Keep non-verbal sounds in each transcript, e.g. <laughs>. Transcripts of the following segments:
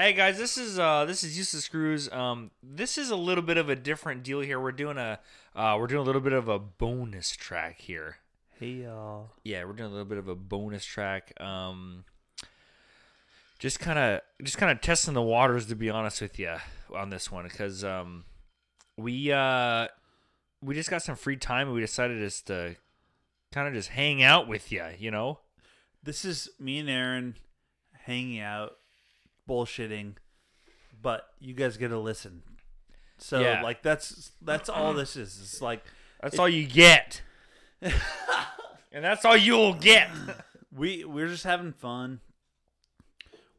Hey guys, this is uh this is Useless Screws. Um, this is a little bit of a different deal here. We're doing a uh we're doing a little bit of a bonus track here. Hey y'all. Yeah, we're doing a little bit of a bonus track. Um, just kind of just kind of testing the waters to be honest with you on this one because um we uh we just got some free time and we decided just to kind of just hang out with you, you know. This is me and Aaron hanging out, bullshitting, but you guys get to listen. So Yeah. like that's that's all this is. It's like That's all you get. <laughs> and that's all you'll get. <laughs> we we're just having fun.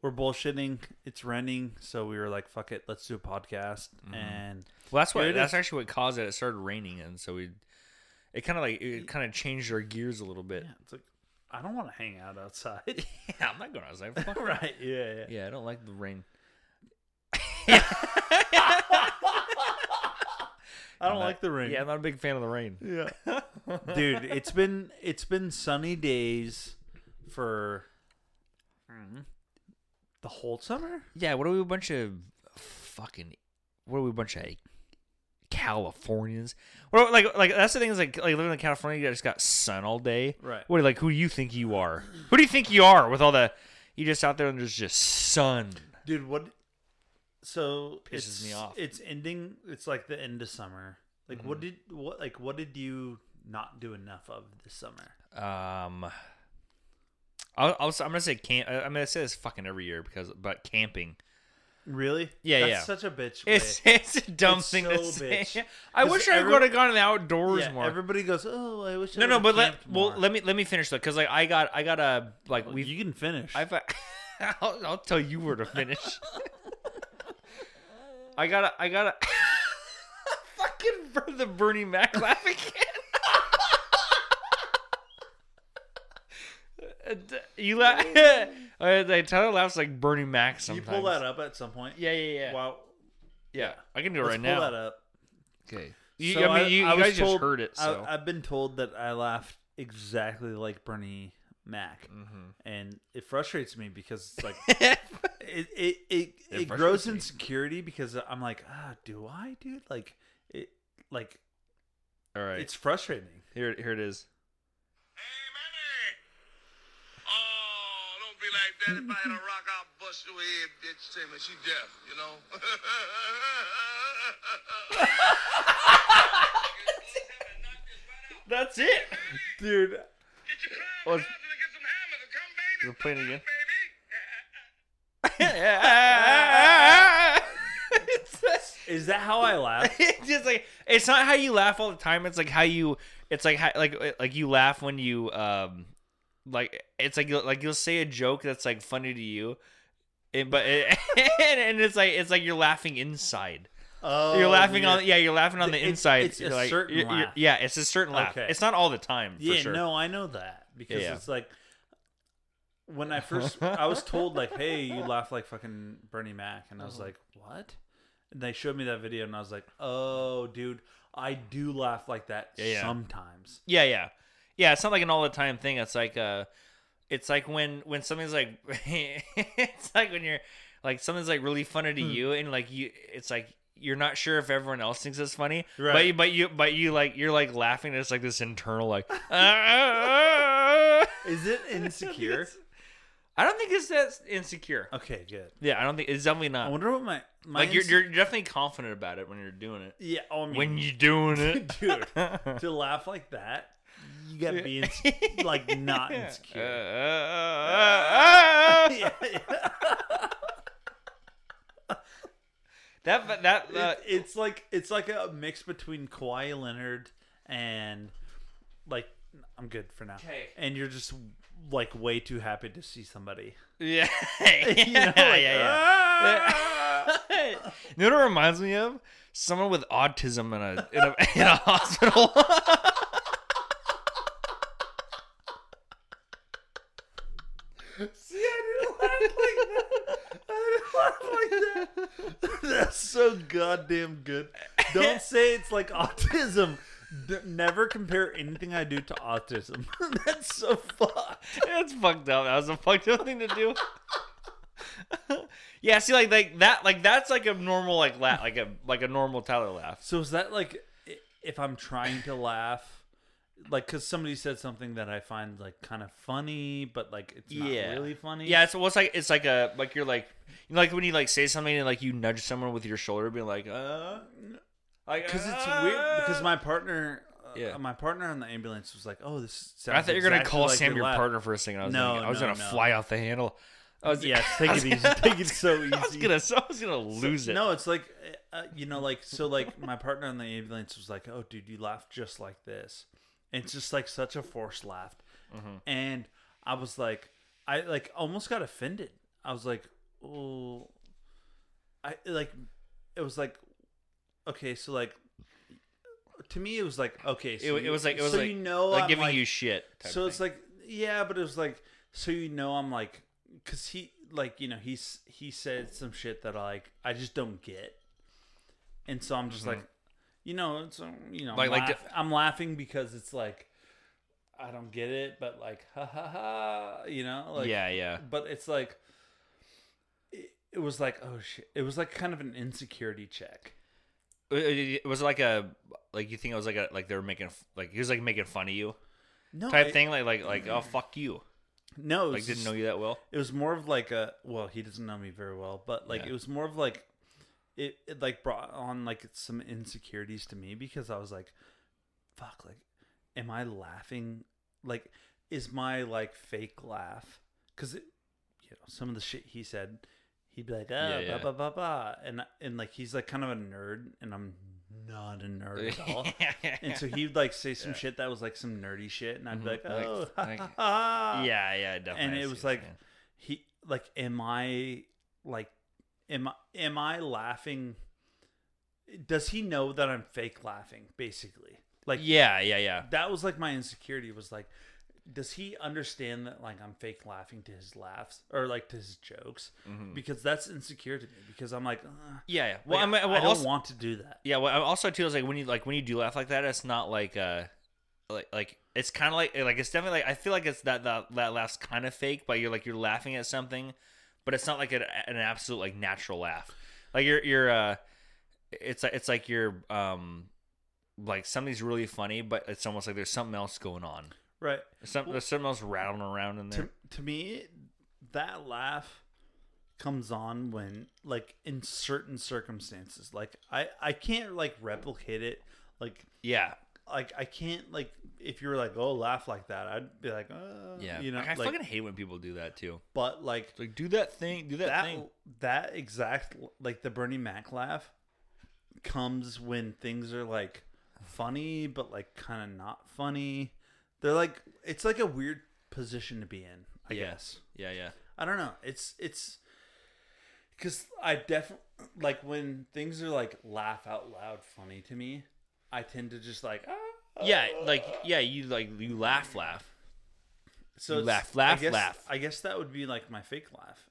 We're bullshitting. It's raining, so we were like, "Fuck it, let's do a podcast." Mm-hmm. And Well, that's what Here it that's is. actually what caused it. It started raining, and so we, it kind of like it kind of changed our gears a little bit. yeah, it's like I don't want to hang out outside. <laughs> Yeah, I'm not going outside. <laughs> Fuck right? Yeah, yeah. Yeah, I don't like the rain. I don't not, like the rain. Yeah, I'm not a big fan of the rain. Yeah. <laughs> Dude, it's been it's been sunny days for mm-hmm. the whole summer? Yeah, what are we a bunch of fucking? What are we a bunch of Californians? Are- like like that's the thing is like like living in California, you just got sun all day. Right. What like who do you think you are? Who do you think you are with all the? You just out there and there's just sun. Dude, what so Pisses it's, me off. It's ending it's like the end of summer. Like what did what like what did you not do enough of this summer? Um, I'll, I'll, I'm gonna say camp. I'm gonna say this fucking every year because but camping. Really? Yeah, That's yeah. such a bitch. It's way. <laughs> it's a dumb It's thing to so say. <laughs> bitch. I wish I every- would have gone to the outdoors yeah, more. everybody goes, "Oh, I wish I no, no, would've but let camped well more." let me let me finish though because like I got I got a like we you can finish. I've <laughs> I'll, I'll tell you where to finish. I gotta I gotta fucking the Bernie Mac laugh again. Uh, d- <laughs> you laugh. <laughs> like, Tyler laughs like Bernie Mac sometimes. you pull that up at some point? Yeah, yeah, yeah. Wow. yeah, I can do it Let's right pull now. that up. Okay. You, So I mean, you, I you was guys just heard it, so. I, I've been told that I laugh exactly like Bernie Mac, Mm-hmm. and it frustrates me because it's like <laughs> it it it, it, It grows frustrates me. insecurity because I'm like, ah, do I, dude? Like it, like All right. it's frustrating. here, here it is. Hey, Manny! Oh, don't be like that. If I had a rock, I'll bust your head, bitch. Say, man, she deaf, you know? <laughs> That's it. Dude, Get your Oh, out and get some hammers and come, baby. We're playing again. Baby. <laughs> is that how I laugh? <laughs> it's just like it's not how you laugh all the time. It's like how you. It's like how, like like you laugh when you um like it's like you'll- like you'll say a joke that's like funny to you, and, but it, <laughs> and it's like it's like you're laughing inside. Oh, you're laughing on yeah, you're laughing on the It's- inside. it's a You're like- certain you're- you're- laugh. yeah, it's a certain laugh. Okay. It's not all the time. For Yeah, sure. no, I know that because Yeah. it's like when I <laughs> first I was told like, "Hey, you laugh like fucking Bernie Mac," and I Uh-huh. was like, "What?" And they showed me that video, and I was like, "Oh, dude, I do laugh like that Yeah, yeah. sometimes." Yeah, yeah, yeah. It's not like an all the time thing. It's like uh, it's like when when something's like, <laughs> it's like when you're like something's like really funny to Hmm. you, and like you, it's like you're not sure if everyone else thinks it's funny, right. but you, but you, but you like you're like laughing. And it's like this internal like. <laughs> "Ah." Is it insecure? <laughs> I don't think it's that insecure. okay, good. Yeah, I don't think it's definitely not. I wonder what my, my Like you're you're definitely confident about it when you're doing it. yeah. Oh, I mean, When you're doing it, dude, to laugh like that, you gotta be ins- <laughs> like not Uh, insecure. uh, uh, uh. Yeah, yeah. That that uh, It- it's like it's like a mix between Kawhi Leonard and like I'm good for now. Okay. And you're just like way too happy to see somebody. yeah, <laughs> <laughs> You know, yeah, like, yeah, "Ah!" yeah. you know what it reminds me of? Someone with autism in a in a, in a hospital. See, I didn't laugh like that. Like that. <laughs> That's so goddamn good. Don't <laughs> say it's like autism. D- never compare anything I do to autism. <laughs> That's so fucked. That's fucked up. That was a fucked up thing to do. Yeah, see, like like that, like that's like a normal like laugh, like a like a normal Tyler laugh. So is that like if I'm trying to laugh, like because somebody said something that I find like kind of funny, but like it's not Yeah. really funny. Yeah, it's what's like it's like a like you're like you know, like when you like say something and like you nudge someone with your shoulder, being like, uh, like because it's "Uh." weird. Because my partner, uh, Yeah. my partner on the ambulance was like, "Oh, this." Sounds I thought you were gonna exactly call like Sam your laugh." partner for a second. I was No, like, I was no, gonna no. fly off the handle. I was Yes, <laughs> take I it easy. <laughs> Take it so easy. I was gonna, I was gonna lose it. No, it's like, uh, you know, like so, like my partner on the ambulance was like, "Oh, dude, you laugh just like this." And it's just like such a forced laugh, Mm-hmm. and I was like, I like almost got offended. I was like, "Oh, I like." It was like, okay, so like, to me, it was like, okay, so it, it was like it was so like you know, like I'm, giving like- you shit. so it's like yeah but it was like so you know i'm like because he like you know he's he said some shit that I like i just don't get and so i'm just like you know it's um, you know. Like- I'm, like laugh- I'm laughing because it's like i don't get it but like ha ha ha you know like yeah, yeah. but it's like it, it was like oh shit it was like kind of an insecurity check It, it was like a like you think it was like a like they were making like he was like making fun of you no type it- thing like like like oh fuck you no like didn't know you that well. it was more of like a well he doesn't know me very well but like Yeah. it was more of like it, it like brought on like some insecurities to me because i was like fuck like am i laughing like is my like fake laugh because it you know some of the shit he said he'd be like ah Yeah, yeah. blah blah blah blah and and like he's like kind of a nerd and i'm not a nerd at all <laughs> and so he'd like say some shit that was like some nerdy shit and i'd be like. Like- oh like- ha." yeah, yeah, definitely. and it was like he like am i like am i am i laughing does he know that i'm fake laughing basically like yeah, yeah, yeah. that was like my insecurity was like does he understand that like i'm fake laughing to his laughs or like to his jokes because that's insecure to me because i'm like uh, Yeah, yeah. Well, like, I mean, well, I don't also, want to do that yeah. Well, also too is like when you like when you do laugh like that, it's not like uh, like like it's kind of like like it's definitely like I feel like it's that that that laugh's kind of fake, but you're like you're laughing at something, but it's not like an, an absolute like natural laugh. Like you're you're uh, it's like it's like you're um, like something's really funny, but it's almost like there's something else going on. right There's, some, there's something else rattling around in there. to, to me that laugh comes on when like in certain circumstances like i i can't like replicate it like yeah, like i can't like if you're like oh laugh like that i'd be like uh, yeah. you know Like, I like, fucking hate when people do that too. but like It's like do that thing, do that, that thing. that exact like the bernie mac laugh comes when things are like funny but like kind of not funny they're like it's like a weird position to be in i Yeah. guess Yeah, yeah. I don't know. It's it's because I definitely like when things are like laugh out loud funny to me. I tend to just like ah. Yeah, like yeah, you like you laugh, laugh. so you laugh, laugh, I guess, laugh. I guess that would be like my fake laugh,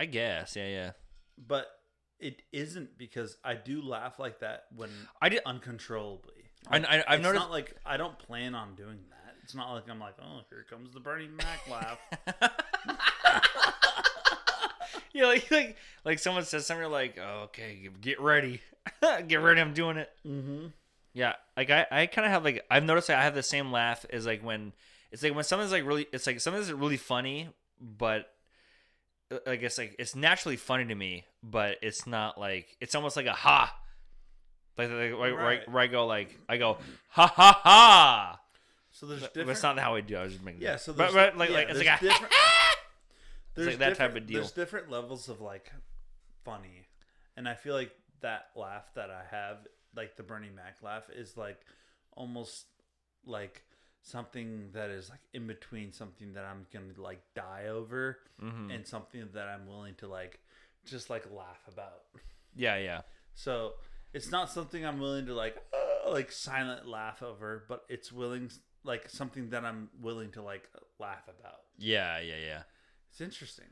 I guess, yeah, yeah. but it isn't because I do laugh like that when I did. uncontrollably. I, I, I've it's noticed. not like I don't plan on doing that. It's not like I'm like, oh, here comes the Bernie Mac <laughs> laugh. <laughs> yeah, like, like like someone says something you're like, oh, okay, get ready, <laughs> get ready. I'm doing it. mm-hmm. Yeah, like I, I kind of have like I've noticed that I have the same laugh as like when it's like when something's like really it's like something's really funny, but uh, I guess like it's naturally funny to me, but it's not like it's almost like a ha. Like, like where, where, I, Right. where I go like I go ha ha ha. So there's But different. That's not how I do. I was just making. Yeah, so there's, but like yeah, like it's like a different. There's like that type of deal. There's different levels of like funny, and I feel like that laugh that I have, like the Bernie Mac laugh, is like almost like something that is like in between something that I'm gonna like die over Mhm. and something that I'm willing to like just like laugh about. yeah yeah So it's not something I'm willing to like uh, like silent laugh over, but it's willing like something that I'm willing to like laugh about. yeah yeah yeah. It's interesting.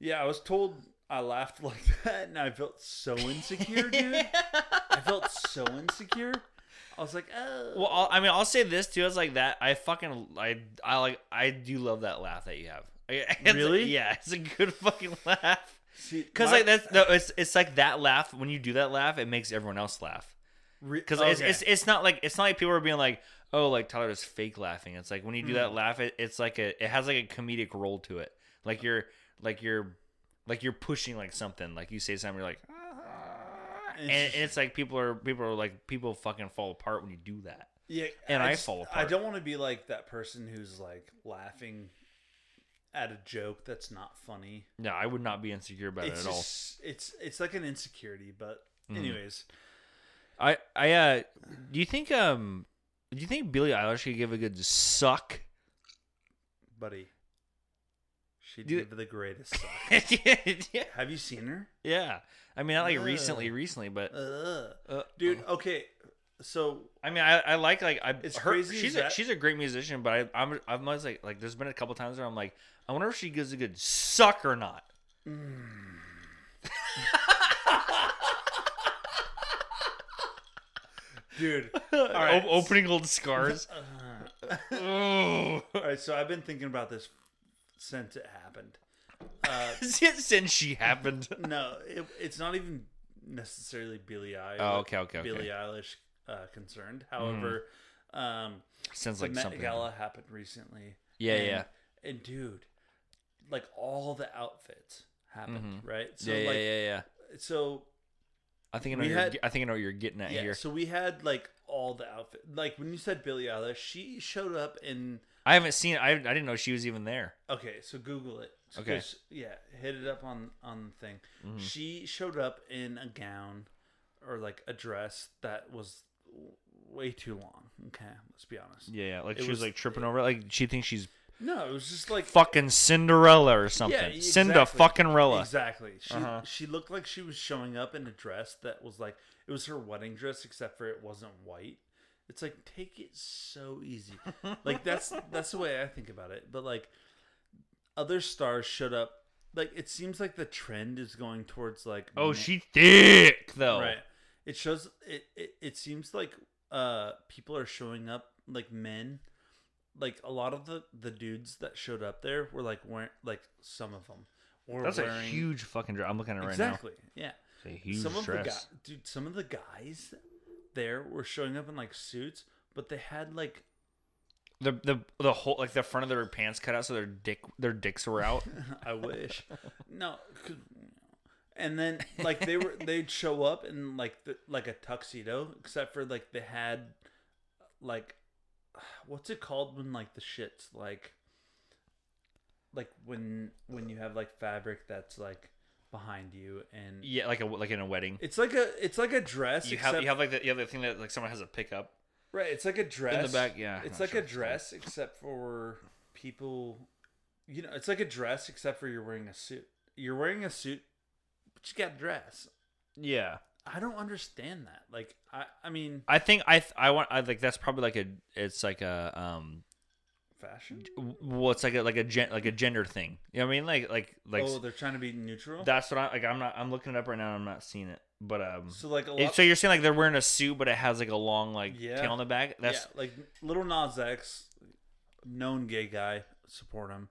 Yeah, I was told I laughed <laughs> like that, and I felt so insecure, <laughs> dude. I felt so insecure. I was like, oh. Well, I'll, I mean, I'll say this too. It's like that. I fucking I I like I do love that laugh that you have. <laughs> It's- Really? yeah, it's a good fucking laugh. Because like that's no, it's it's like that laugh. When you do that laugh, it makes everyone else laugh. Because it's, okay. it's it's not like it's not like people are being like, oh, like Tyler is fake laughing. It's like when you do Hmm. that laugh, it, it's like a it has like a comedic role to it. Like you're like you're like you're pushing like something. Like you say something, you're like, and, and it's like people are people are like people fucking fall apart when you do that. Yeah, And I just- fall apart. I don't want to be like that person who's like laughing at a joke that's not funny. No, I would not be insecure about it's it at all. it's it's like an insecurity, but Mm-hmm. anyways, I I uh, do you think um, do you think Billie Eilish could give a good suck? buddy, she Do- gave the greatest. <laughs> Yeah, Have you seen her? yeah. I mean, not like Ugh. recently, recently, but Uh, uh, dude, okay, so I mean, I, I like like I. It's her, crazy She's is a, that- she's a great musician, but I, I'm I'm always like like there's been a couple times where I'm like I wonder if she gives a good suck or not. <laughs> dude, <laughs> All right. opening old scars. all right, so I've been thinking about this since it happened. Uh, <laughs> Since she happened. no, it, it's not even necessarily Billie Eilish. Oh, okay, okay, okay. Billie Eilish uh, concerned. However, um, Sounds like Met something. Gala happened recently. Yeah, and, yeah. And dude, like all the outfits happened, right? So Mm-hmm. yeah, like, yeah, yeah, yeah. so I think I know. You're, had- I think I know what you're getting at yeah, here. so we had like all the outfit. Like when you said Billie Eilish, she showed up in. I haven't seen. I I didn't know she was even there. Okay, so Google it. Okay. 'Cause, Yeah, hit it up on on the thing. Mm-hmm. She showed up in a gown or like a dress that was w- way too long. Okay, let's be honest. Yeah, yeah. Like It she was, was- like tripping over. Like she thinks she's No, it was just like fucking Cinderella or something. Yeah, Cinda exactly. fucking Rella. Exactly. She Uh-huh. she looked like she was showing up in a dress that was like it was her wedding dress, except for it wasn't white. It's like take it so easy. like that's <laughs> that's the way I think about it. But like other stars showed up. Like it seems like the trend is going towards like Oh, men- she thick though. right. It shows it, it. It seems like uh people are showing up like men. Like a lot of the the dudes that showed up there were like weren't like some of them were That's wearing a huge fucking dress. I'm looking at it right now. exactly yeah. now. It's a huge some of the guys, dude, some of the guys there were showing up in like suits, but they had like the the the whole like the front of their pants cut out so their dick their dicks were out. <laughs> I wish No. And then like they were they'd show up in like the, like a tuxedo, except for like they had like what's it called when like the shits like like when when you have like fabric that's like behind you and yeah, like a like in a wedding. it's like a it's like a dress You have you have like the you have the thing that like someone has a pickup. Right, it's like a dress in the back, yeah, It's like sure a dress, except for people. You know, it's like a dress, except for you're wearing a suit. You're wearing a suit, but you got a dress. Yeah. I don't understand that. Like, I, I mean, I think I th- I want I like that's probably like a it's like a um fashion. well it's like a like a gen, like a gender thing. You know what I mean? Like like like oh, they're trying to be neutral. that's what I like I'm not I'm looking it up right now and I'm not seeing it. But um so like a it- so you're saying like they're wearing a suit but it has like a long like Yeah. tail on the back? That's yeah, like Little Nas X, known gay guy, support him.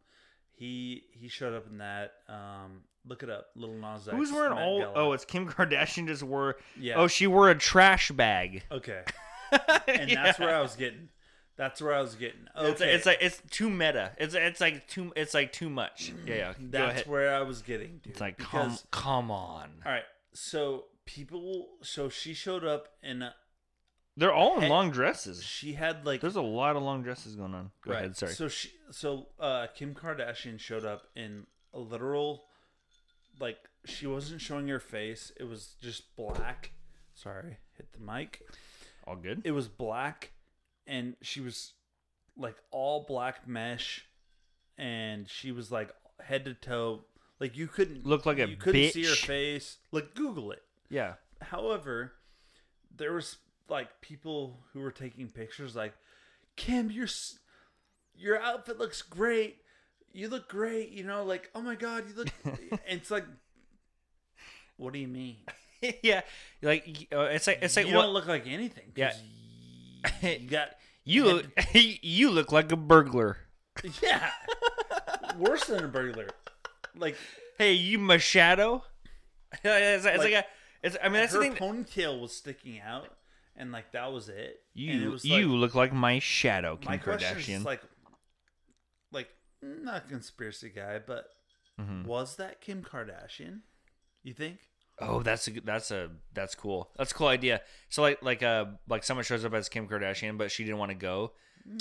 He he showed up in that. Um, look it up, Little Nas X. Who's wearing all? Gala. Oh, it's Kim Kardashian. Just wore. Yeah. Oh, she wore a trash bag. okay. <laughs> And that's where I was getting. That's where I was getting. Okay. It's, it's like it's too meta. It's it's like too it's like too much. Yeah, yeah. That's where I was getting, dude. It's like come because come on. all right, so people, so she showed up and uh, They're all in long dresses. she had like There's a lot of long dresses going on. Go right. ahead. Sorry. So she, so uh, Kim Kardashian showed up in a literal, like she wasn't showing her face. It was just black. Sorry, hit the mic. all good. It was black, and she was like all black mesh, and she was like head to toe. Like you couldn't look like a you couldn't see her face. Like Google it. yeah. However, there was like people who were taking pictures like, Kim, your your outfit looks great. You look great. You know, like oh my god, you look. <laughs> and it's like, what do you mean? <laughs> yeah. Like uh, it's like it's like you what don't look like anything. Yeah. Y- you got <laughs> you look. <laughs> you look like a burglar. yeah. <laughs> worse than a burglar. Like Hey, you my shadow. it's, like, it's like Like, a. It's. I mean, that's her the thing. ponytail was sticking out, and like that was it. and it You was you like, look like my shadow, Kim my Kardashian. like, like not a conspiracy guy, but Mm-hmm. was that Kim Kardashian? You think? Oh, that's a good- that's a that's cool. That's a cool idea. So like like uh like someone shows up as Kim Kardashian, but she didn't want to go.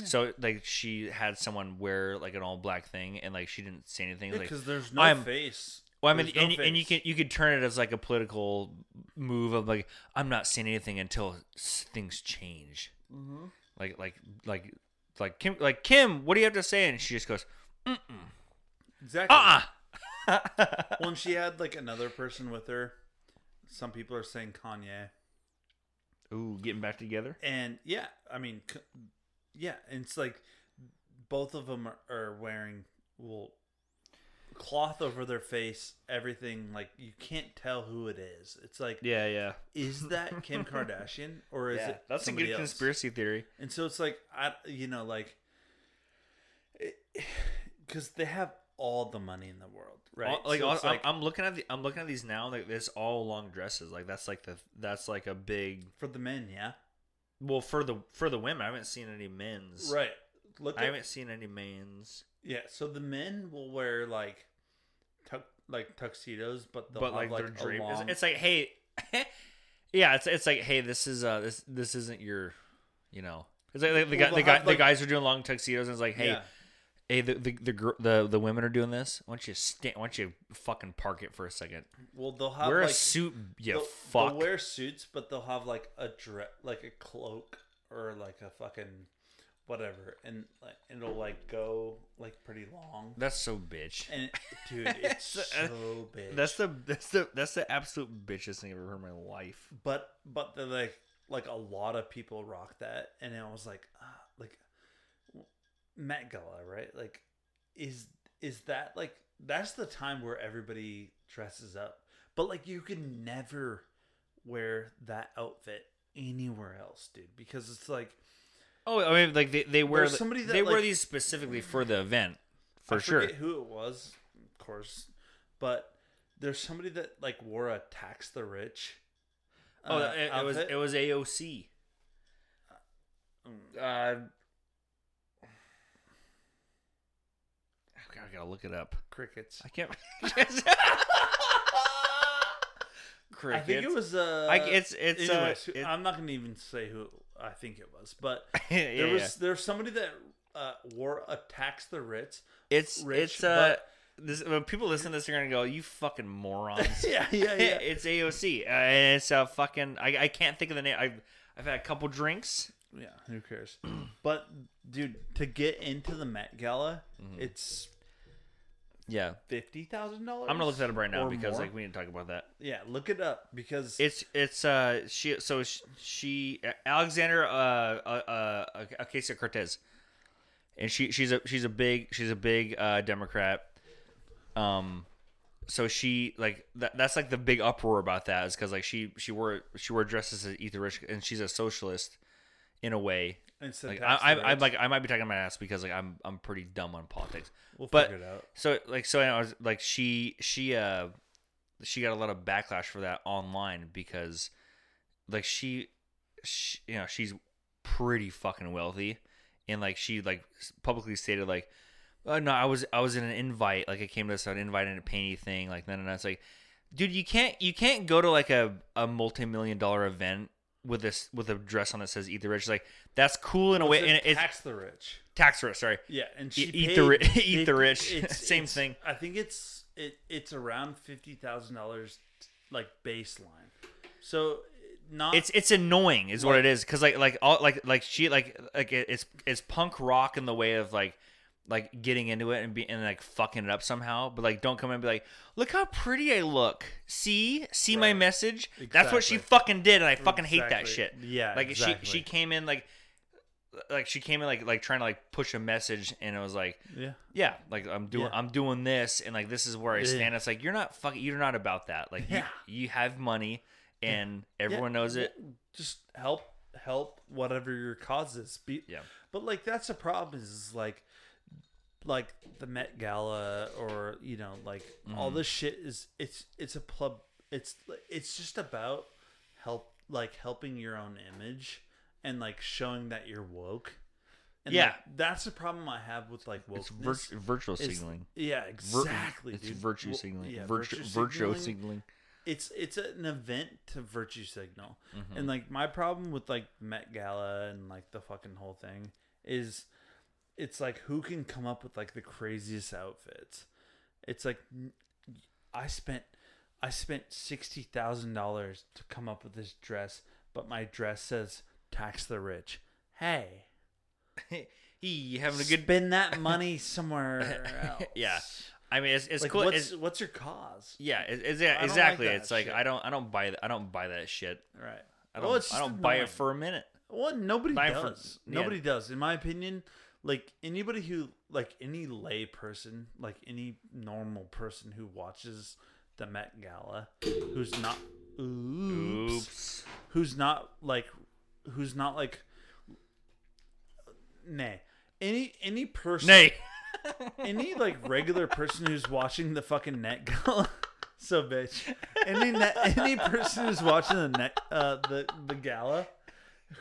So like she had someone wear like an all black thing, and like she didn't say anything. like Because there's no I'm- face. Well, I mean, There's no and, you- and you can you could turn it as like a political move of like I'm not saying anything until things change. Mm-hmm. Like like like like Kim like Kim, what do you have to say? And she just goes, exactly. <laughs> uh uh When she had like another person with her, some people are saying Kanye, Ooh, getting back together. and yeah, I mean, yeah, and it's like both of them are, are wearing well cloth over their face, everything. Like you can't tell who it is. It's like, Yeah, yeah, is that <laughs> Kim Kardashian or is yeah. it That's a good else? conspiracy theory. And so it's like I, you know, like, because <sighs> they have all the money in the world, right? All- like, So all- it's I'm, I'm looking at the I'm looking at these now. Like this all long dresses. Like that's like the that's like a big. for the men, yeah, Well, for the for the women, I haven't seen any men's. right. Look, I at, haven't seen any men's. yeah. So the men will wear like, tuck like tuxedos, but but like, like, draped. It's, long- it's like, hey, <laughs> yeah, it's it's like, hey, this is uh this this isn't your, you know, it's like, like the Well, guy, the guy have, the guys are doing long tuxedos, and it's like, hey, Yeah. Hey, the the the, the the women are doing this. Why don't you stand? Why don't you fucking park it for a second? Well, they'll have Wear like a suit, you they'll, fuck. They'll wear suits, but they'll have like a dress, like a cloak or like a fucking whatever, and like it'll like go like pretty long. That's so bitch. And dude, <laughs> it's so bitch. That's the that's the that's the absolute bitchest thing I've ever heard in my life. but but the like like a lot of people rock that, and I was like, like Met Gala, right? Like, is is that like that's the time where everybody dresses up, but like you can never wear that outfit anywhere else, dude, because it's like Oh, I mean, like they, they wear somebody that, they wear these specifically for the event, for I sure. forget who it was, of course, but there's somebody that like wore a tax the rich. Oh, uh, it, it was it was AOC. Uh, I gotta look it up. crickets. I can't. <laughs> Crickets. I think it was. Uh, I- it's- it's, uh, anyways, who- it- I'm not gonna even say who I think it was, but <laughs> yeah, there was yeah. there's somebody that uh, wore a tax the Ritz. It's rich, it's uh. This, when people listen to this, they're gonna go, "You fucking morons!" <laughs> yeah, yeah, yeah. it's AOC. Uh, and it's a fucking. I, I can't think of the name. I've I've had a couple drinks. yeah, who cares? <clears throat> but dude, to get into the Met Gala, Mm-hmm. it's Yeah, fifty thousand dollars. I'm gonna look that up right now or because more. like we need to talk about that. yeah, look it up because It's it's uh she so sh- she Alexander uh uh, uh Ocasio Cortez, and she she's a she's a big she's a big uh Democrat. Um, so she like that that's like the big uproar about that is because like she she wore she wore dresses as Ether Rich and she's a socialist, in a way. It's a Like I, I, I'm like I might be talking my ass because like I'm I'm pretty dumb on politics. we'll but- figure it out. So like so I was like she she uh she got a lot of backlash for that online because like she, she you know she's pretty fucking wealthy and like she like publicly stated like oh, no I was I was in an invite like I came to this an invite and a pay anything like no no it's like dude you can't you can't go to like a a multi-million dollar event with this with a dress on that says eat the rich like that's cool in a way and it's tax the rich. tax rich sorry Yeah, and she Eat- paid, the ri- <laughs> eat the it- rich. it's- <laughs> Same it's- thing. I think it's it it's around fifty thousand dollars, like baseline. So not it's it's annoying is what it is because like like all like like she like like it's it's punk rock in the way of like like getting into it and be and like fucking it up somehow but like don't come in and be like look how pretty i look see see my Right. message that's what she fucking did and i fucking hate that shit Yeah, like exactly. she she came in like like she came in like like trying to like push a message and it was like yeah. yeah like i'm doing Yeah. i'm doing this and like this is where i Yeah. stand it's like you're not fucking you're not about that like Yeah. you, you have money and everyone knows it Just help help whatever your cause is. Be, Yeah. But like that's the problem is, is like like the Met Gala or you know like all this shit is it's it's a plub it's it's just about help like helping your own image and like showing that you're woke. And Yeah. like, that's the problem I have with like wokeness. It's vir- virtual signaling. Yeah, Vir- exactly. it's dude. virtue signaling. yeah, virtue, virtue virtue signaling signaling. it's it's an event to virtue signal Mm-hmm. and like my problem with like met gala and like the fucking whole thing is it's like who can come up with like the craziest outfits it's like I spent i spent $60000 to come up with this dress but my dress says tax the rich hey <laughs> he having a good. spend that money somewhere <laughs> else Yeah. I mean, it's it's like cool. what's It's, what's your cause yeah, it, it's, like exactly. that it's like shit. I don't I don't buy th- I don't buy that shit. right I don't it's I don't buy annoying. it for a minute. Well, nobody Buy for- does. yeah. Nobody does, in my opinion. Like anybody who, like any lay person, like any normal person who watches the Met Gala, who's not, oops, Oops. who's not like, who's not like, nay, any any person, Nay. <laughs> any like regular person who's watching the fucking net gala <laughs> so bitch any net, any person who's watching the net uh the the gala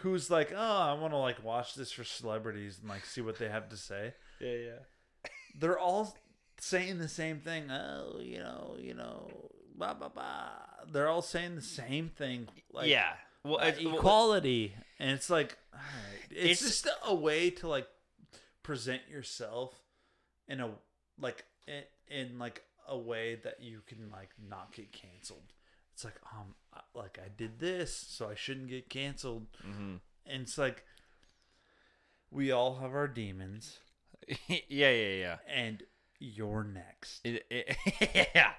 who's like oh i want to like watch this for celebrities and like see what they have to say Yeah, yeah. they're all saying the same thing oh you know you know blah blah blah they're all saying the same thing like yeah. Well, uh, it's, well, equality and it's like right. it's, It's- just a way to like present yourself in a like in, in like a way that you can like not get canceled it's like um I- like i did this so i shouldn't get canceled Mhm. and it's like we all have our demons <laughs> yeah, yeah, yeah. and you're next It, it, <laughs> yeah.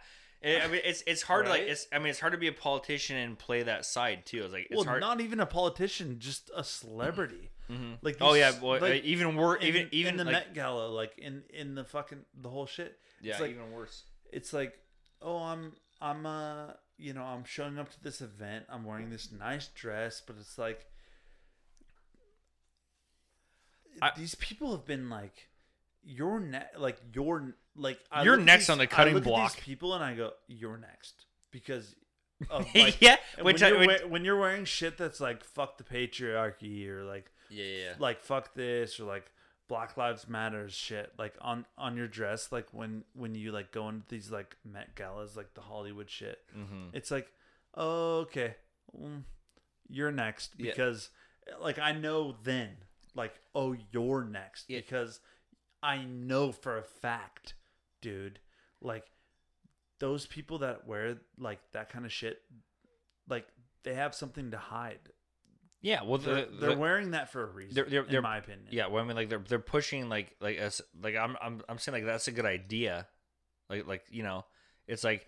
It- I mean, it's it's hard to like it's. I mean, it's hard to be a politician and play that side too. It's like it's well hard. not even a politician just a celebrity Mhm. like oh yeah, well, like, even worse. in, Even even in the like, Met Gala, like in in the fucking the whole shit. yeah, it's like even worse. it's like, oh, I'm I'm uh you know I'm showing up to this event. I'm wearing this nice dress, but it's like I- these people have been like, you're next, like you're like I You're next these- on the I cutting look at block. these people, and I go, you're next because. Of, <laughs> like, yeah, which when, I you're, which, we- when you're wearing shit that's like fuck the patriarchy or like yeah, yeah, yeah. like fuck this or like black lives matters shit like on on your dress like when when you like go into these like met galas like the hollywood shit Mm-hmm. it's like oh, okay mm, you're next Yeah. because like i know then like oh you're next Yeah. because i know for a fact dude like those people that wear like that kind of shit like they have something to hide Yeah, well, they're, the, they're the- wearing that for a reason they're- they're- in they're- my opinion yeah. Well, I mean, like they're they're pushing like like us like I'm I'm I'm saying like that's a good idea, like like you know, it's like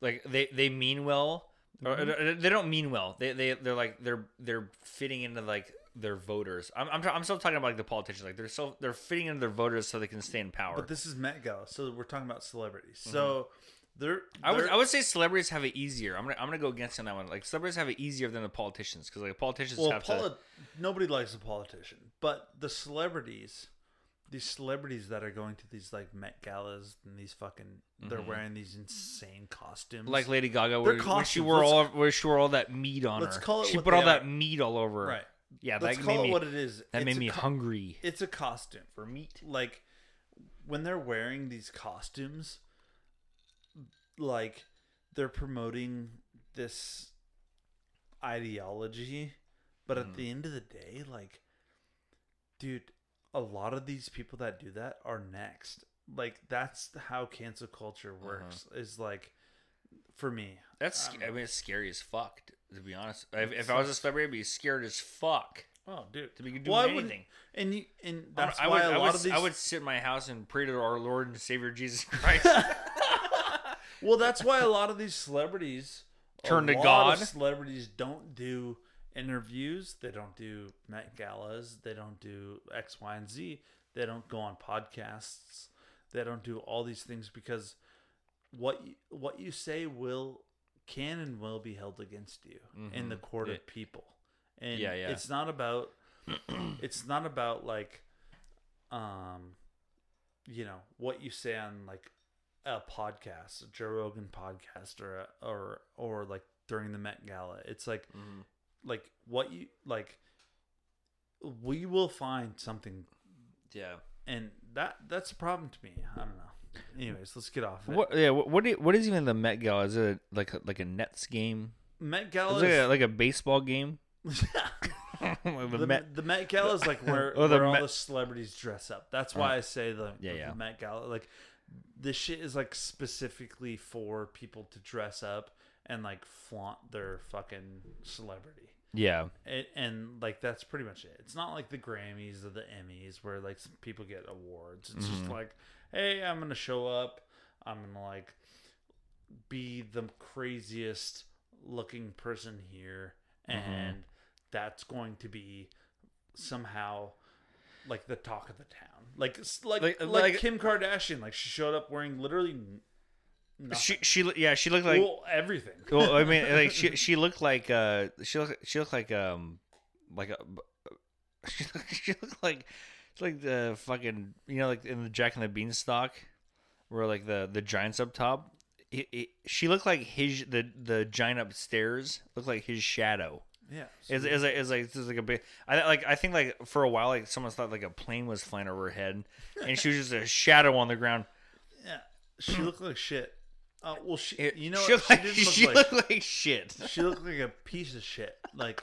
like they they mean well Mm-hmm. or they don't mean well. They they they're like they're they're fitting into like their voters. I'm I'm, I'm still talking about like the politicians. Like they're so they're fitting into their voters so they can stay in power. But this is Met Gala, so we're talking about celebrities. So they're, Mm-hmm. I would they're- I would say celebrities have it easier. I'm gonna I'm gonna go against on that one. Like celebrities have it easier than the politicians because like politicians well, have poli- to. nobody likes a politician, but the celebrities, these celebrities that are going to these like Met Galas and these fucking, they're wearing these insane costumes. Mm-hmm. Like Lady Gaga, where, where she wore all where she wore all that meat on let's her. call it she put all that meat all over. her. right. Yeah, Let's that call made it me what it is. that It's made me co- hungry It's a costume. for meat. Like when they're wearing these costumes, like they're promoting this ideology, but at hmm. the end of the day, like, dude, a lot of these people that do that are next. Like that's how cancel culture uh-huh. works. Is like, for me, That's I sc- I mean, it's scary as fuck. To be honest, if, if I was a celebrity, I'd be scared as fuck oh, dude, to be doing I wouldn't- anything. and you, and that's I why would, a I lot would, of these. I would sit in my house and pray to our Lord and Savior Jesus <laughs> Christ. Well, that's why a lot of these celebrities Turn to God. celebrities don't do interviews. They don't do Met galas. They don't do X, Y, and Z. They don't go on podcasts. They don't do all these things because what you, what you say will can and will be held against you in the court Yeah. of people. And Yeah, yeah. it's not about <clears throat> it's not about like um you know what you say on like a podcast, a Joe Rogan podcast, or a, or or like during the Met Gala. It's like mm-hmm. like what you like. We will find something, Yeah. and that that's a problem to me. I don't know. Anyways, let's get off. Of it. What? Yeah. What? What, do you- what is even the Met Gala? Is it like a, like a Nets game? Met Is Gala it like a, is, like a baseball game? <laughs> the, the Met. the Met Gala is like where, <laughs> Oh, the where all the celebrities dress up. That's why I say the, Yeah, the yeah. Met Gala. Like this shit is like specifically for people to dress up and like flaunt their fucking celebrity. Yeah. And, and like that's pretty much it. It's not like the Grammys or the Emmys where like some people get awards. It's just mm-hmm. like, hey, I'm gonna show up. I'm gonna like be the craziest looking person here, mm-hmm. and that's going to be somehow like the talk of the town. Like like Like- like, like- Kim Kardashian. Like she showed up wearing literally nothing. She she yeah she looked like well, everything. well I mean <laughs> like she she looked like uh she looked she looked like um like a <laughs> she looked, she looked like it's like the fucking you know like in the Jack and the Beanstalk where like the the giants up top. She looked like his the the giant upstairs looked like his shadow. Yeah. Is is like is like it's like a big. I like I think like for a while like someone thought like a plane was flying over her head, and she was just a shadow on the ground. Yeah, she looked like shit. Uh, well, she, you know, she, what? looked she like, didn't she look like looked like shit. she looked like a piece of shit. Like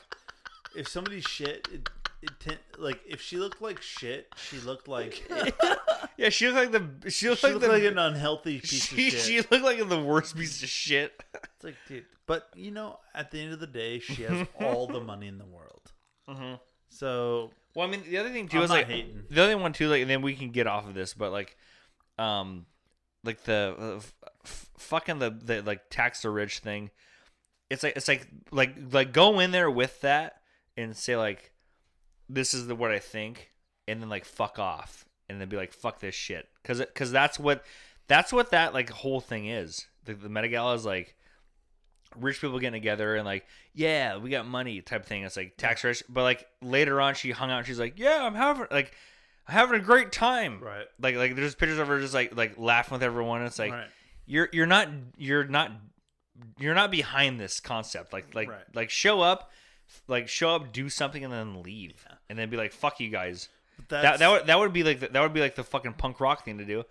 if somebody shit, it, it ten, like if she looked like shit, she looked like <laughs> Yeah, she looked like the she looked she like looked the like an unhealthy <laughs> piece she, of shit. she looked like the worst piece of shit. It's like, dude, but you know, at the end of the day, she has all the money in the world. So Well, I mean, the other thing too I'm is like hating. the other one too, like, and then we can get off of this, but like, um, like the uh, f- f- fucking the the like tax the rich thing. It's like it's like like like go in there with that and say like, this is the what I think, and then like fuck off, and then be like fuck this shit, because because that's what that's what that like whole thing is. The, the Met Gala is like rich people getting together and like, yeah, we got money type thing. It's like tax rich, but like later on, she hung out. and She's like, yeah, I'm having like I'm having a great time. Right. Like like there's pictures of her just like like laughing with everyone. It's like Right. you're you're not you're not you're not behind this concept. Like like Right. like show up, like show up, do something, and then leave, and then be like, fuck you guys. that's That that would that would be like the, that would be like the fucking punk rock thing to do.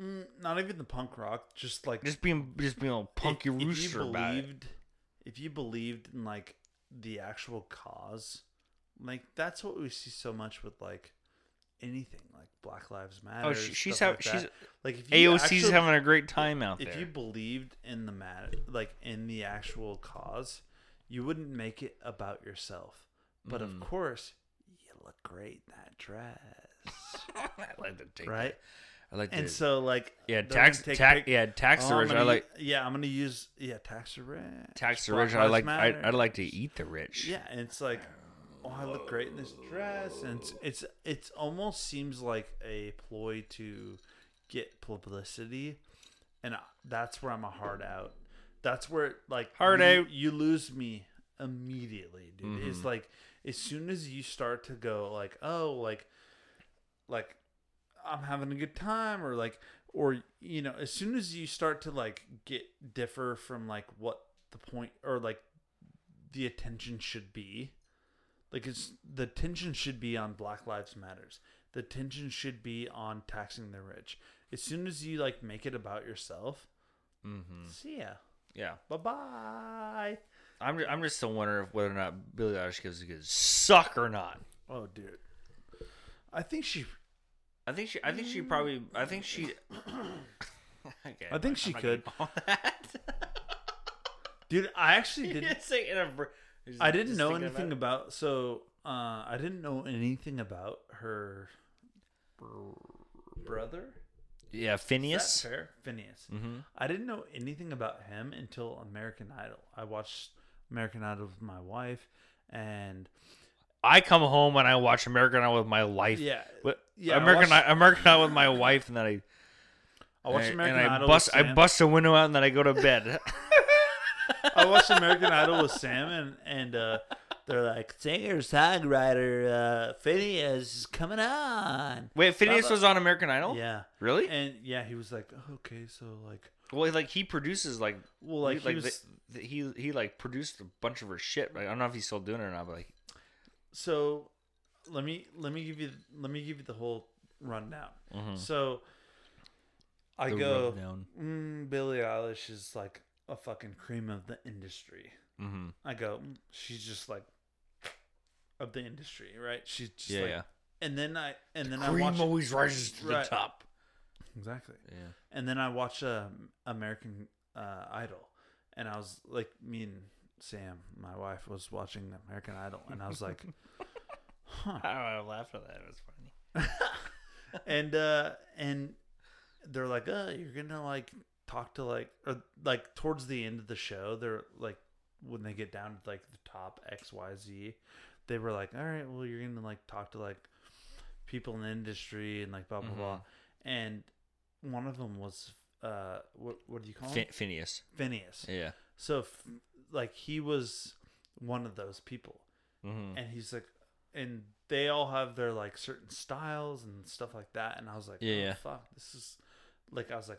mm, not even the punk rock. Just like Just being just being a punky if, if you rooster about it. believed, if you believed in like the actual cause, like that's what we see so much with like anything like Black Lives Matter. Oh, she, she's having like she's that. like if you AOC's actually- having a great time out if there. If you believed in the matter, like in the actual cause, you wouldn't make it about yourself. But Mm-hmm. of course, you look great in that dress, <laughs> I like to take right? I like And to so, like, yeah tax tax yeah tax Oh, the I'm rich. I like yeah, I'm gonna use yeah tax the rich. tax the rich. I like I, I'd like to eat the rich. Yeah, and it's like, oh, I look great in this dress, and it's it's it's almost seems like a ploy to get publicity, and I- that's where I'm a hard out. That's where like Hard you, out. You lose me immediately, dude. It's Mm-hmm. like as soon as you start to go like, oh, like, like I'm having a good time, or like, or you know, as soon as you start to like get differ from like what the point or like the attention should be. Like it's the attention should be on Black Lives Matters. The attention should be on taxing the rich. As soon as you like make it about yourself, Mm-hmm. see ya. Yeah. Bye bye. I'm I'm just still wondering whether or not Billie Eilish gives a good suck or not. Oh, dude. I think she. I think she I think she probably I think she. <coughs> <coughs> okay, I think she could. gonna go on that. <laughs> Dude, I actually <laughs> didn't. didn't say in a br- just- I didn't know anything about about. So uh, I didn't know anything about her brother. Yeah, Finneas. fair? Finneas. Mm-hmm. I didn't know anything about him until American Idol. I watched American Idol with my wife, and I come home and I watch American Idol with my wife. yeah, With, yeah, I American watched- I American Idol with my wife, and then I I watched and, American and I Idol. bust I bust a window out, and then I go to bed. <laughs> I watched American Idol with Sam, and and uh, they're like singer songwriter uh, Finneas is coming on. Wait, Finneas Blah, blah. was on American Idol. Yeah, Really? and yeah, he was like, oh, okay, so like, well, like he produces like well, like, like he was, the, the- he he like produced a bunch of her shit. Like, I don't know if he's still doing it or not, but like so let me let me give you let me give you the whole rundown. Mhm. So I The go, mm, Billie Eilish is like a fucking cream of the industry. mm-hmm. I go, "Mm, she's just like of the industry, right? She's just yeah, like, yeah. and then I and then I Cream watch always rises to Right. the top. exactly, Yeah. and then I watch um, American uh, Idol, and I was like, me and Sam, my wife, was watching American Idol, and I was like, <laughs> huh. I don't know. I laughed at that. It was funny. <laughs> and uh and they're like uh you're gonna like talk to like or like towards the end of the show they're like when they get down to like the top xyz they were like all right well you're gonna like talk to like people in the industry and like blah blah blah and one of them was uh what what do you call him Finneas. finneas Yeah. so f- like he was one of those people Mm-hmm. and he's like and they all have their like certain styles and stuff like that and i was like Yeah, oh, yeah. fuck this is like i was like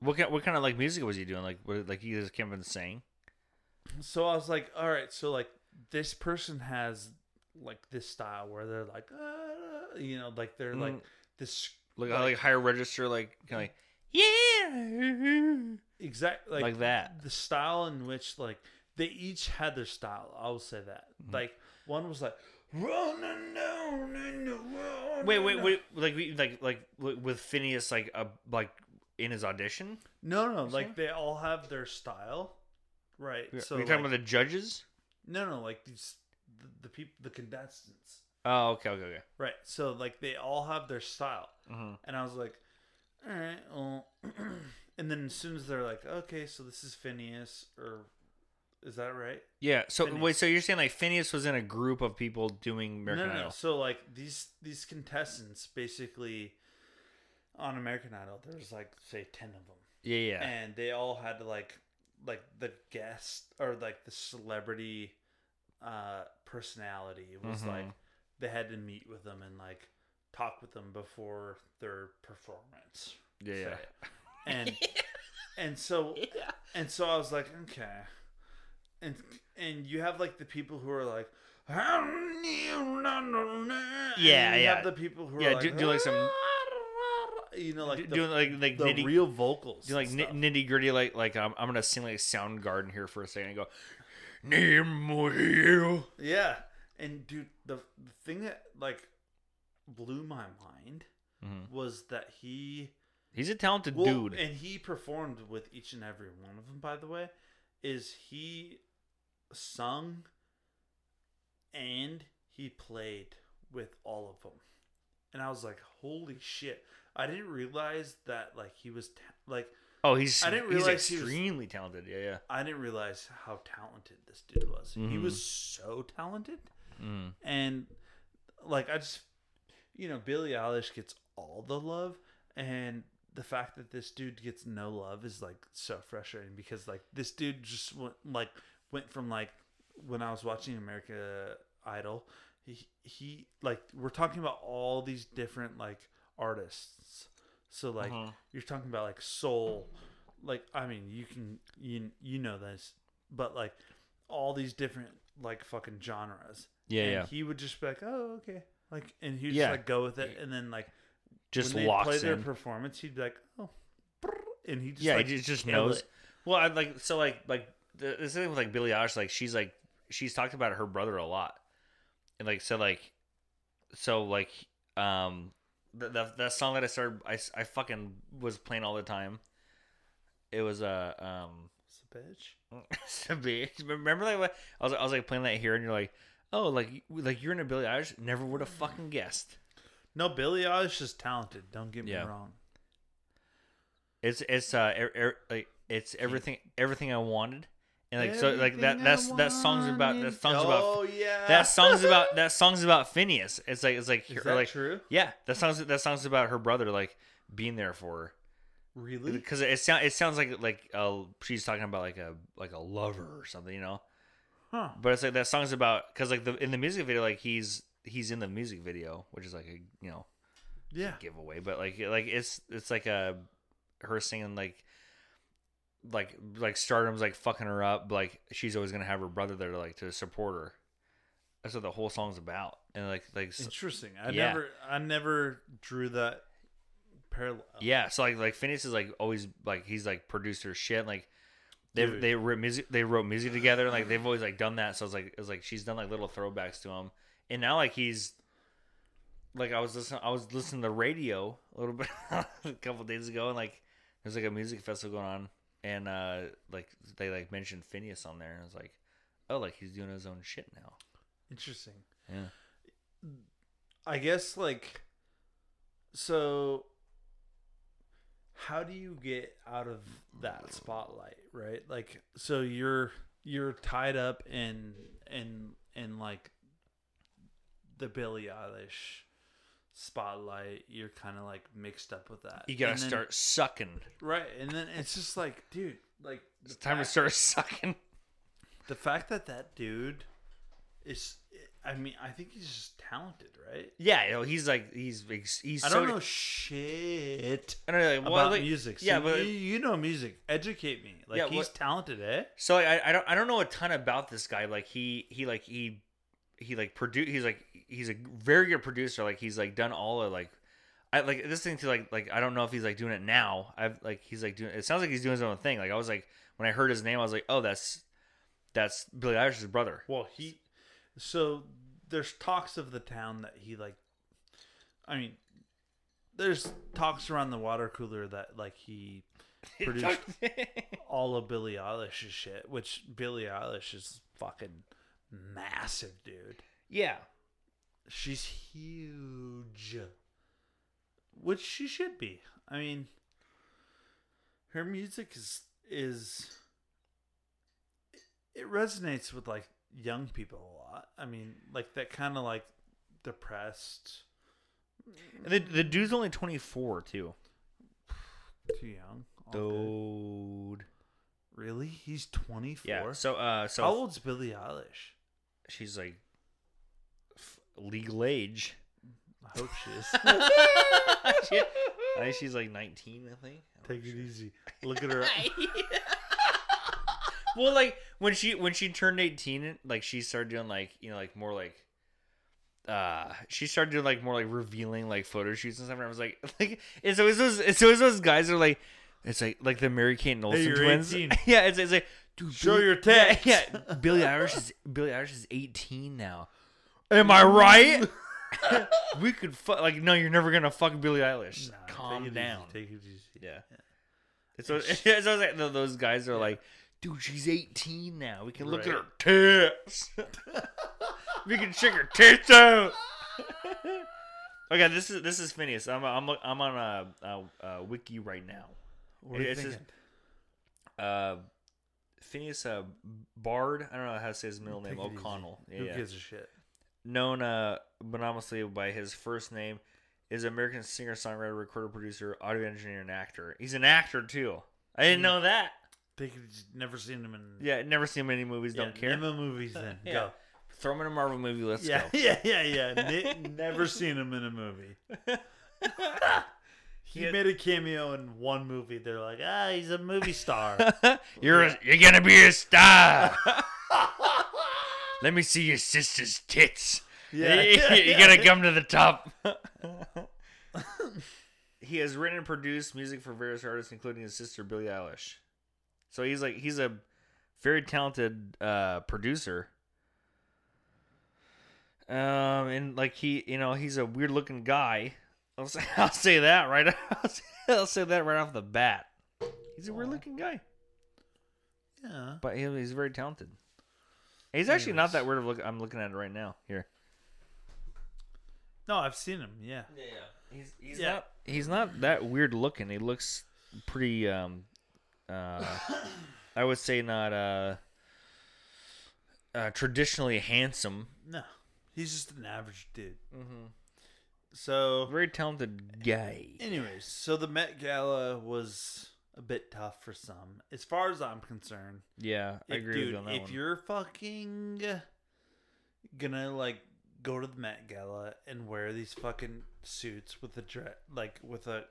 What kind, what kind of like music was he doing? Like, what, like he just came up and sang? so i was like all right so like this person has like this style where they're like uh, you know like they're like Mm. this Like, Like- like higher register, like kind of like yeah, exactly like, like, that. the style in which like they each had their style i will say that Mm-hmm. like one was like running down in the Wait, wait, wait. Like, we, like, like with Finneas, like, uh, like in his audition. no no like saying? they all have their style right So so you're like, talking about the judges? No, no, like these the, the people, the contestants. Oh, okay, okay, okay. Right. So like they all have their style, Mm-hmm. and I was like, all right, well, <clears throat> and then as soon as they're like, okay, so this is Finneas, or is that right? Yeah. So Finneas. wait, so you're saying like Finneas was in a group of people doing American no, no, no. Idol? So like these these contestants basically on American Idol, there's like say ten of them, Yeah, yeah. and they all had to like like the guest or like the celebrity uh personality it was Mhm. like they had to meet with them and like talk with them before their performance Yeah, say <laughs> yeah. and and so and so I was like okay and and you have like the people who are like yeah Yeah, you yeah. have the people who Yeah, are like, do- do like some- you know like the, doing like like the nitty, real vocals do like nitty gritty, like like um, I'm gonna sing like Soundgarden here for a second and go. Yeah, and dude, the the thing that like blew my mind Mhm. was that he, He's a talented well, dude. and he performed with each and every one of them. By the way, is he sung and he played with all of them, and I was like, holy shit! I didn't realize that like he was ta- like oh, he's I didn't he's realize he was- extremely talented. Yeah, yeah. I didn't realize how talented this dude was. He Mhm. was so talented. Mm. and like I just you know Billie Eilish gets all the love and the fact that this dude gets no love is like so frustrating because like this dude just went like went from like when I was watching America Idol he he like we're talking about all these different like artists so like Uh-huh. you're talking about like soul like I mean you can you you know this but like all these different like fucking genres Yeah, and yeah. he would just be like, "Oh, okay," like, and he'd Yeah. just like go with it, and then like Just when they play locks their performance, he'd be like, "Oh," and he just yeah, like, he just, just knows. it. Well, I like so like like the, the thing with like Billie Eilish, like she's like she's talked about her brother a lot, and like so like so like um that that, that song that I started I, I fucking was playing all the time. It was a uh, um It's a bitch. <laughs> it's a bitch. Remember like what I was I was like playing that here and you're like oh like like you're in a Billie Eilish never would have fucking guessed. No, Billie Eilish is talented. Don't get me Yeah. wrong. It's it's uh er, er, like it's everything everything I wanted. And like so like that Everything that's I that song's about that wanted. song's about Oh yeah, that song's about <laughs> that song's about Finneas. It's like it's like Is that like true? yeah, that song's that song's about her brother like being there for her Really? because it sounds it sounds like like uh she's talking about like a like a lover or something, you know. Huh. But it's like that song's about because like the in the music video, like he's he's in the music video, which is like a you know Yeah. giveaway, but like like it's it's like a her singing like like like Stardom's like fucking her up, like she's always gonna have her brother there to like to support her. That's what the whole song's about, and like like Interesting. I Yeah. never I never drew that parallel. yeah, so like like Finneas is like always like he's like produced her shit, like they they wrote music they wrote music together, and, like they've always like done that. So it's like it was like she's done like little throwbacks to him, and now like he's like I was listening I was listening to the radio a little bit <laughs> a couple days ago, and like there's like a music festival going on, and uh like they like mentioned Finneas on there, and I was like, oh, like he's doing his own shit now. Interesting. Yeah. I guess like so how do you get out of that spotlight, right? Like so you're you're tied up in in in like the Billie Eilish spotlight. You're kind of like mixed up with that. You gotta And then- start sucking. right, and then it's just like, dude, like It's time to start <laughs> sucking. The fact that that dude is, I mean, I think he's just talented, right? Yeah, you know, he's like he's he's I so don't know shit I don't know, like, well, about like- music. So yeah, but you, you know music. Educate me. Like Yeah, he's what- talented, eh? So I I don't I don't know a ton about this guy. Like he he like he he like produce. He's like he's a very good producer. Like he's like done all of like I like this thing to like like I don't know if he's like doing it now. I've like he's like doing. It sounds like he's doing his own thing. Like I was like when I heard his name, I was like, oh, that's that's Billie Eilish's brother. Well, he. So there's talks of the town that he like. I mean, there's talks around the water cooler that like he <laughs> produced <laughs> all of Billie Eilish's shit, which Billie Eilish is fucking massive, dude. yeah, She's huge. Which she should be. I mean her music is is it resonates with like young people a lot. I mean, like that kind of like depressed, and the the dude's only twenty four too. too young. all good. Dude. Really? He's 24? Yeah. So uh so How old's Billie Eilish? She's like f- legal age. I hope she is. <laughs> <laughs> She- I think she's like 19, I think. Take it easy. Look at her. <laughs> well, like when she when she turned 18, like she started doing like, you know, like more like uh she started doing like more like revealing like photo shoots and stuff and I was like like it's always those it's always those guys are like it's like like the Mary Kate and Olsen you're twins. 18. yeah, it's, it's like dude, Show Billie- your <laughs> yeah, tits. Yeah, Billie Eilish is Billie Eilish is 18 now. Am I right? <laughs> we could fuck like no, you're never gonna fuck Billie Eilish. Nah, Calm down. Easy. Take it easy. Yeah. It's, what, <laughs> it's always like those guys are like, dude, she's 18 now. We can look at her tits. we can check her tits out. okay, this is this is Finneas. I'm I'm I'm on a, a, a wiki right now. What are you It's just- thinking? Uh, Finneas uh, Baird. I don't know how to say his middle name. Take it easy. O'Connell. Yeah, Who yeah. gives a shit? Known uh, anonymously by his first name, is an American singer, songwriter, recorder, producer, audio engineer, and actor. He's an actor too. I didn't know that. It easy. Never seen him in. Yeah, never seen him in any movies. Yeah, don't care. Name a movies then. <laughs> Yeah. Go. Throw him in a Marvel movie. Let's yeah, go. <laughs> yeah, yeah, yeah. Ne- <laughs> never seen him in a movie. He Yeah. made a cameo in one movie. They're like, ah, he's a movie star. <laughs> you're a, you're gonna be a star. Let me see your sister's tits. Yeah, <laughs> you, yeah, <laughs> you yeah. gotta come to the top. he has written and produced music for various artists, including his sister Billie Eilish. So he's like he's a very talented uh, producer. Um, and like he, you know, he's a weird looking guy. I'll say, <laughs> I'll say that right. <laughs> I'll say, I'll say that right off the bat. He's a weird looking guy, yeah. but he, he's very talented. He's actually not that weird of look. I'm looking at it right now. Here. No, I've seen him. Yeah. Yeah, he's he's Yeah. not he's not that weird looking. He looks pretty um uh I would say not uh uh traditionally handsome. No, he's just an average dude. Mm-hmm. So, Very talented guy. anyways, so the Met Gala was a bit tough for some, as far as I'm concerned. Yeah, I If- agree dude, with you on that if one. you're fucking gonna like go to the Met Gala and wear these fucking suits with a dress, like with a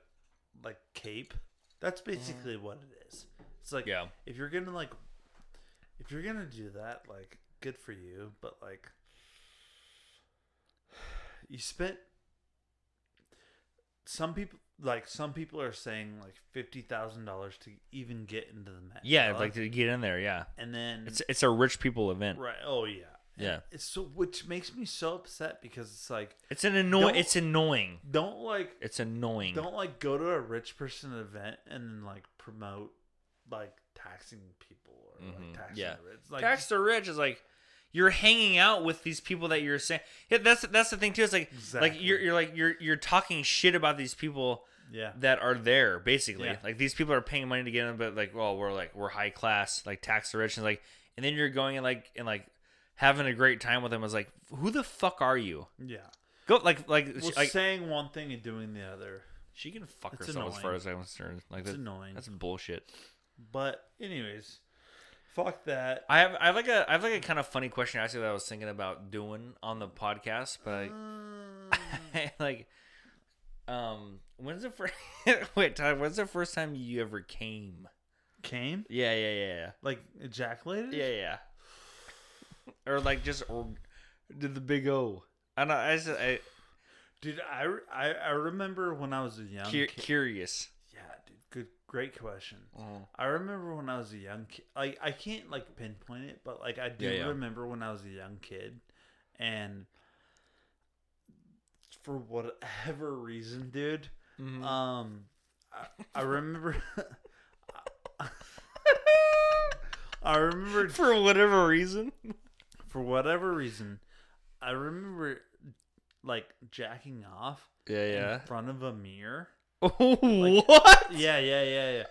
like cape, that's mm-hmm. basically what it is. It's like Yeah. if you're gonna like if you're gonna do that, like good for you, but like <sighs> you spent some people like some people are saying like fifty thousand dollars to even get into the Met. yeah, like to get in there. Yeah, and then it's it's a rich people event. right. Oh yeah, And Yeah. It's so which makes me so upset because it's like It's an annoying. It's annoying. don't like It's annoying. don't like go to a rich person event and then like promote like taxing people or Mhm. like taxing Yeah. the rich. Like Tax the rich is like you're hanging out with these people that you're saying. Yeah, that's that's the thing too. It's like like you're you're like you're you're talking shit about these people yeah. that are there basically. Yeah. Like these people are paying money to get in, but like, well, we're like we're high class, like tax the rich, and like, and then you're going and like and like having a great time with them. Is like, who the fuck are you? Yeah. Go like like Well, like saying one thing and doing the other. she can fuck It's herself as far as I'm concerned. Like It's that, annoying. that's bullshit. But anyways, fuck that. I have I have like a I have like a kind of funny question actually that I was thinking about doing on the podcast, but I, Mm, <laughs> like um when's the first <laughs> wait Tyler, when's the first time you ever came? came Yeah, yeah, yeah, yeah. like ejaculated. Yeah, yeah. Or like just or did the big O. I know. I just I Dude, I, I I remember when I was a young cu- kid. curious. Yeah, dude, good, great question. Mm. I remember when I was a young kid. Like I can't like pinpoint it, but like I do Yeah, yeah. remember when I was a young kid, and for whatever reason, dude, Mhm. um, I, I remember. <laughs> I remember <laughs> For whatever reason. for whatever reason, I remember like jacking off Yeah, yeah. in front of a mirror. <laughs> what? Yeah, yeah, yeah, yeah.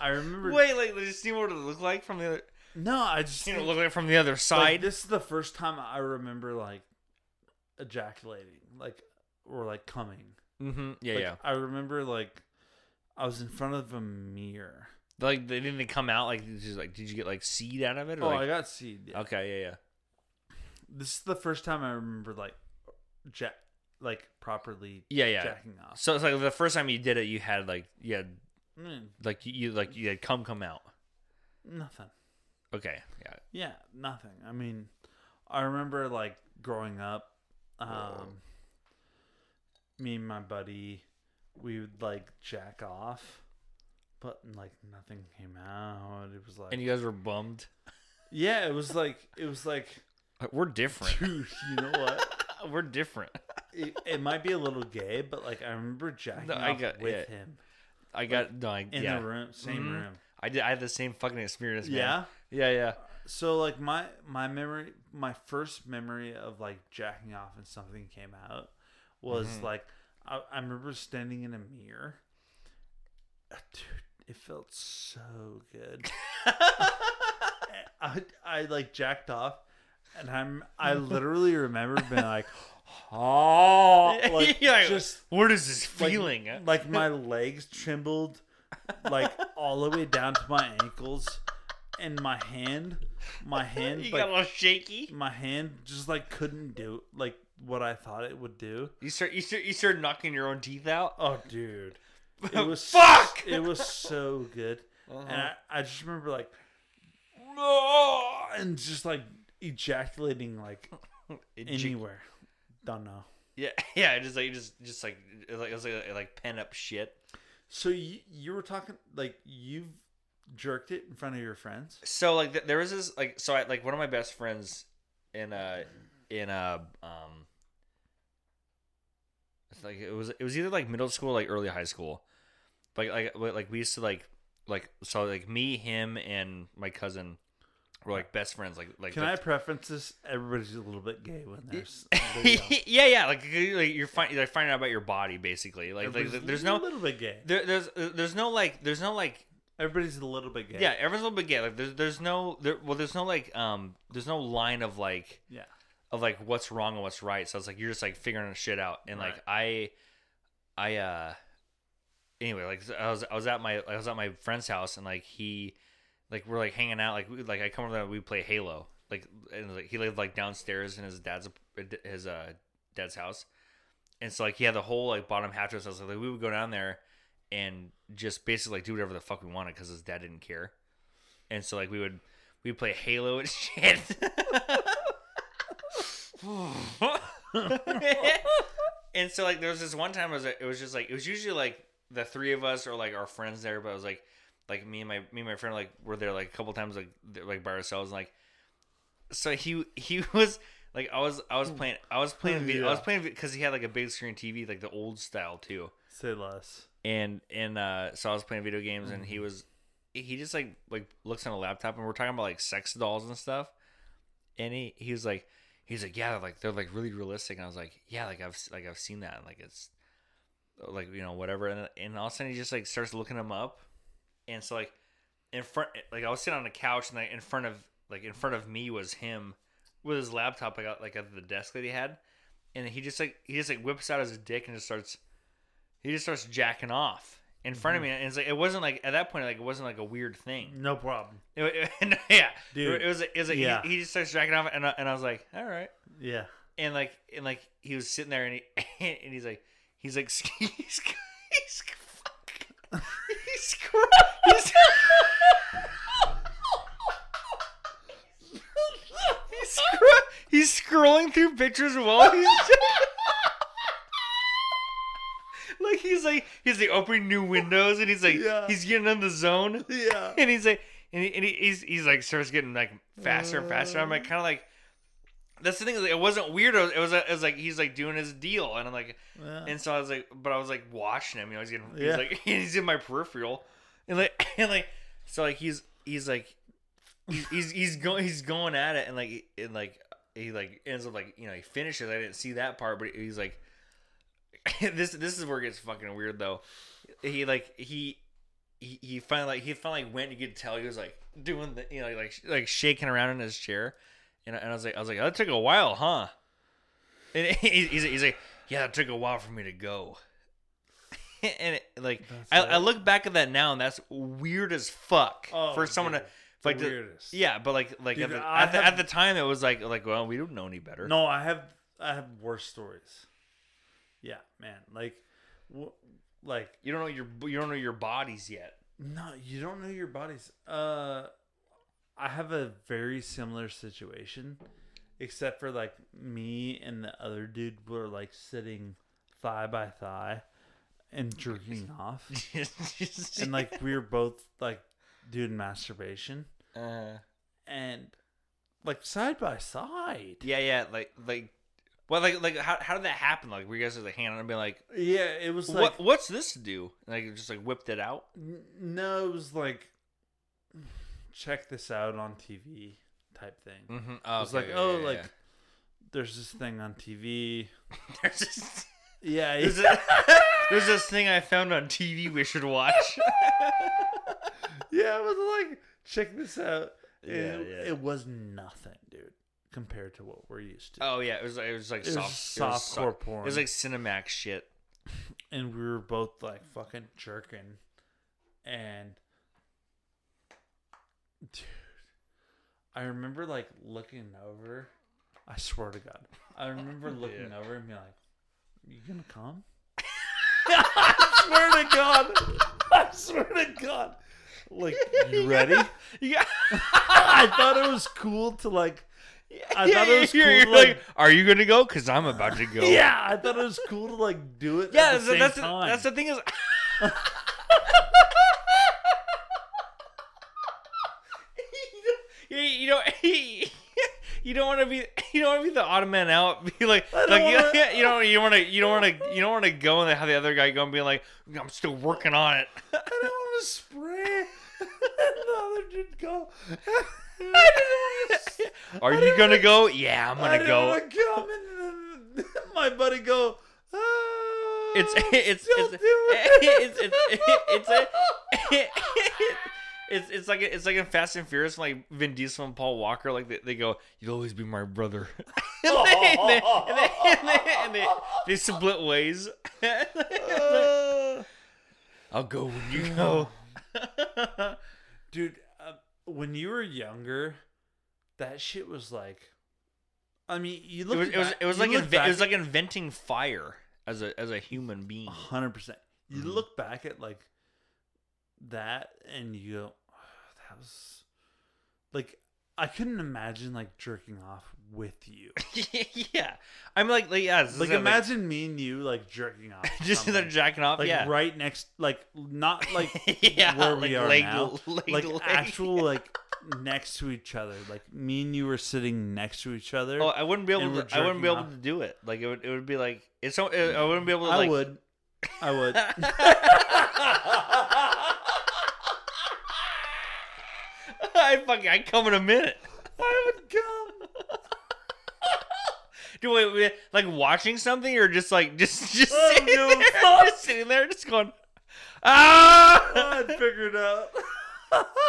I remember. Wait, like just see what it looked like from the other. no, I just You it look like from the other like, side. this is the first time I remember like ejaculating, like or like coming. mm-hmm. Yeah, Like, yeah. I remember like I was in front of a mirror. Like they didn't come out. Like did you, like did you get like seed out of it? Or Oh, like, I got seed. yeah. okay, yeah, yeah. This is the first time I remember like jack, like properly Yeah, yeah. jacking off. So it's like the first time you did it, you had like you had Mm, like you, like you had come come out. nothing. Okay, yeah. Yeah, nothing. I mean, I remember like growing up, um, me and my buddy, we would like jack off, but like nothing came out. It was like, And you guys were bummed. yeah, it was like, it was like, We're different. dude, you know what? <laughs> <laughs> We're different. It, it might be a little gay, but like I remember jacking No, I off got- with yeah. him I got no. I, in yeah. the room, same Mhm. room. I did. I had the same fucking experience. Man. Yeah. Yeah, yeah. So like my my memory, my first memory of like jacking off and something came out was Mhm. like I, I remember standing in a mirror. Uh, Dude, it felt so good. <laughs> I I like jacked off, and I'm I <laughs> literally remember being like, <laughs> oh, <laughs> like like, just what is this feeling? like my legs trembled like all the way down to my ankles and my hand my hand you like, got a little shaky. my hand just like couldn't do like what I thought it would do. You start. You start. You start knocking your own teeth out. Oh dude. It was Fuck! It was so good. Uh-huh. And I, I just remember like Oh, and just like ejaculating like <laughs> anywhere. Don't know. Yeah, <laughs> yeah. Just like just just like it like it was like, like pen up shit. So you you were talking like you've jerked it in front of your friends? So like th- there was this like so I like one of my best friends in uh in uh um like it was it was either like middle school or like early high school. Like like like like, we used to like like so like me him and my cousin were like best friends like like Can I preference this? Everybody's a little bit gay when there's <laughs> yeah, yeah, like, like you're find, like finding out about your body, basically. Like, like there's a no, little bit gay. there, there's, there's no like, there's no like, Everybody's a little bit gay. yeah, everyone's a little bit gay. Like, there's, there's no, there, well, there's no like, um, there's no line of like, yeah. of like what's wrong and what's right. So it's like you're just like figuring shit out, and like I, I, uh, anyway, like I was I was at my I was at my friend's house and like he like we're like hanging out like we, like I come over there we play Halo. Like and like he lived like downstairs in his dad's his uh dad's house. And so like he had the whole like bottom half his house like we would go down there and just basically like do whatever the fuck we wanted because his dad didn't care. And so like we would we play Halo and <laughs> shit. <laughs> and so like there was this one time it was it was just like it was usually like the three of us or like our friends there, but it was like like me and my me and my friend like were there like a couple times like like by ourselves and, like so he he <laughs> was like I was I was playing I was playing video I was playing because he had like a big screen TV like the old style too. Say less. and and uh so I was playing video games and he was he just like like looks on a laptop and we're talking about like sex dolls and stuff. And he he was like he's like yeah like they're like really realistic. And I was like yeah like I've like I've seen that and like it's like you know whatever. And and all of a sudden he just like starts looking them up and so like in front like I was sitting on the couch and like in front of like in front of me was him with his laptop like, like at the desk that he had and he just like he just like whips out his dick and just starts he just starts jacking off in front of me and it's like it wasn't like at that point like it wasn't like a weird thing No problem. It- it- yeah Dude, it was it was like yeah. he, he just starts jacking off and I, and I was like all right Yeah. and like and like he was sitting there and he and he's like he's like he's he's fuck, he's scr- he's he's, scr- he's scrolling through pictures while he's just- <laughs> like he's like he's like opening new windows and he's like Yeah. he's getting in the zone Yeah. and he's like, and, he, and he, he's he's like starts getting like faster and faster. I'm like kind of like, that's the thing. It wasn't weird. It was, it was like he's like doing his deal, and I'm like, Yeah. and so I was like, but I was like watching him. You know, he's getting he's like <laughs> he's in my peripheral, and like <laughs> and like so like he's he's like he's he's, he's going he's going at it, and like and like he like ends up like you know he finishes. I didn't see that part, but he's like <laughs> this this is where it gets fucking weird though. He like he he, he finally like he finally went. You could tell he was like doing the you know like like shaking around in his chair, and I, and I was like I was like that took a while, huh? And <laughs> he- he's he's like yeah, it took a while for me to go. <laughs> and it, like I, I look back at that now, and that's weird as fuck Oh, for someone dude, to like to- weirdest. yeah, but like like Dude, at, the, at, the, have- at the time it was like like well we don't know any better. No, I have I have worse stories. Yeah, man. Like, wh- like you don't know your you don't know your bodies yet. no, you don't know your bodies. Uh, I have a very similar situation, except for like me and the other dude were like sitting thigh by thigh and jerking <laughs> off, <laughs> and like we were both like doing masturbation uh, and like side by side. yeah, yeah, like like. Well, like, like, how, how did that happen? Like, were you guys just like hanging out and be like, Yeah, it was like "What, what's this do?" And like, just like whipped it out. N- No, it was like check this out on TV type thing. Mm-hmm. It was like, oh, like there's this thing on TV. <laughs> there's this, Yeah, <laughs> there's, a- there's this thing I found on TV we should watch. <laughs> yeah. It was like check this out. Yeah, it, yeah. it was nothing, dude, compared to what we're used to. oh yeah, it was it was like it was soft, soft so- core porn. It was like Cinemax shit. and we were both like fucking jerking, and dude, I remember like looking over. I swear to God, I remember <laughs> looking Yeah. over and being like, "You gonna come?" <laughs> I swear to God, I swear to God. Like, you <laughs> ready? Yeah, I thought it was cool to like. I thought it was you're, cool you're to, like, like- are you gonna go? Cause I'm about to go. Yeah, I thought it was cool to like do it. yeah. at the that's the, that's the thing is. You, know, you don't want to be, you don't want to be the odd man out. Be like, like you, wanna- you don't, you want to, you don't want to, you don't want to go and have the other guy go and be like, I'm still working on it. I don't want to spray. the other dude go. Are you gonna go? Yeah, I'm gonna go. wanna come and my buddy go. "Ah, It's it's it's it's it." it's it's a it's it's like it's like in Fast and Furious, like Vin Diesel and Paul Walker, like they, they go, "You'll always be my brother," <laughs> and, they, and, they, and, they, and, they, and they, they split ways. Uh, <laughs> I'll go when you go. <laughs> dude. Uh, when you were younger, that shit was like. I mean, you It look. was it was back- it was you like look inve- it was like inventing fire as a as a human being. hundred percent. You Mhm. look back at like that, and you go, "Oh, like I couldn't imagine like jerking off with you." <laughs> yeah, I'm like, like yeah, like like- imagine me and you like jerking off, <laughs> just they're jacking off. like yeah, right next, like not like <laughs> yeah, where like we are leg, now, leg, like leg. actual like next to each other. Like me and you were sitting next to each other. Oh, I wouldn't be able to. I wouldn't be able off. to do it. Like it would. It would be like it's. So, I wouldn't be able to. I Like, would, I would. <laughs> I fucking. I come in a minute. I would come. <laughs> Do wait, wait, like watching something or just like just <laughs> just Oh, sitting, no, there, fuck. just sitting there, just going. Ah! I'd figure it out.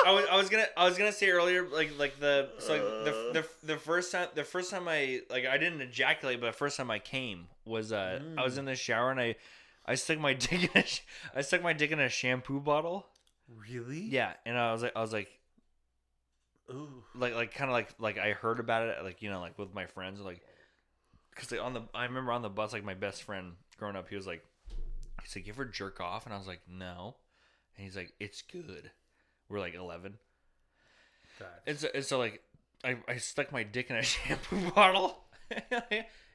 I was, I was gonna I was gonna say earlier like like the so like the, the the first time the first time I like I didn't ejaculate but the first time I came was uh I was in the shower and I I stuck my dick in a I stuck my dick in a shampoo bottle Really? yeah and I was like I was like Ooh. like like kind of like like I heard about it like you know like with my friends like because like on the I remember on the bus like my best friend growing up he was like he's like you ever jerk off? And I was like no. And he's like it's good. We're like 11 and so, and so like I, I stuck my dick in a <laughs> shampoo bottle.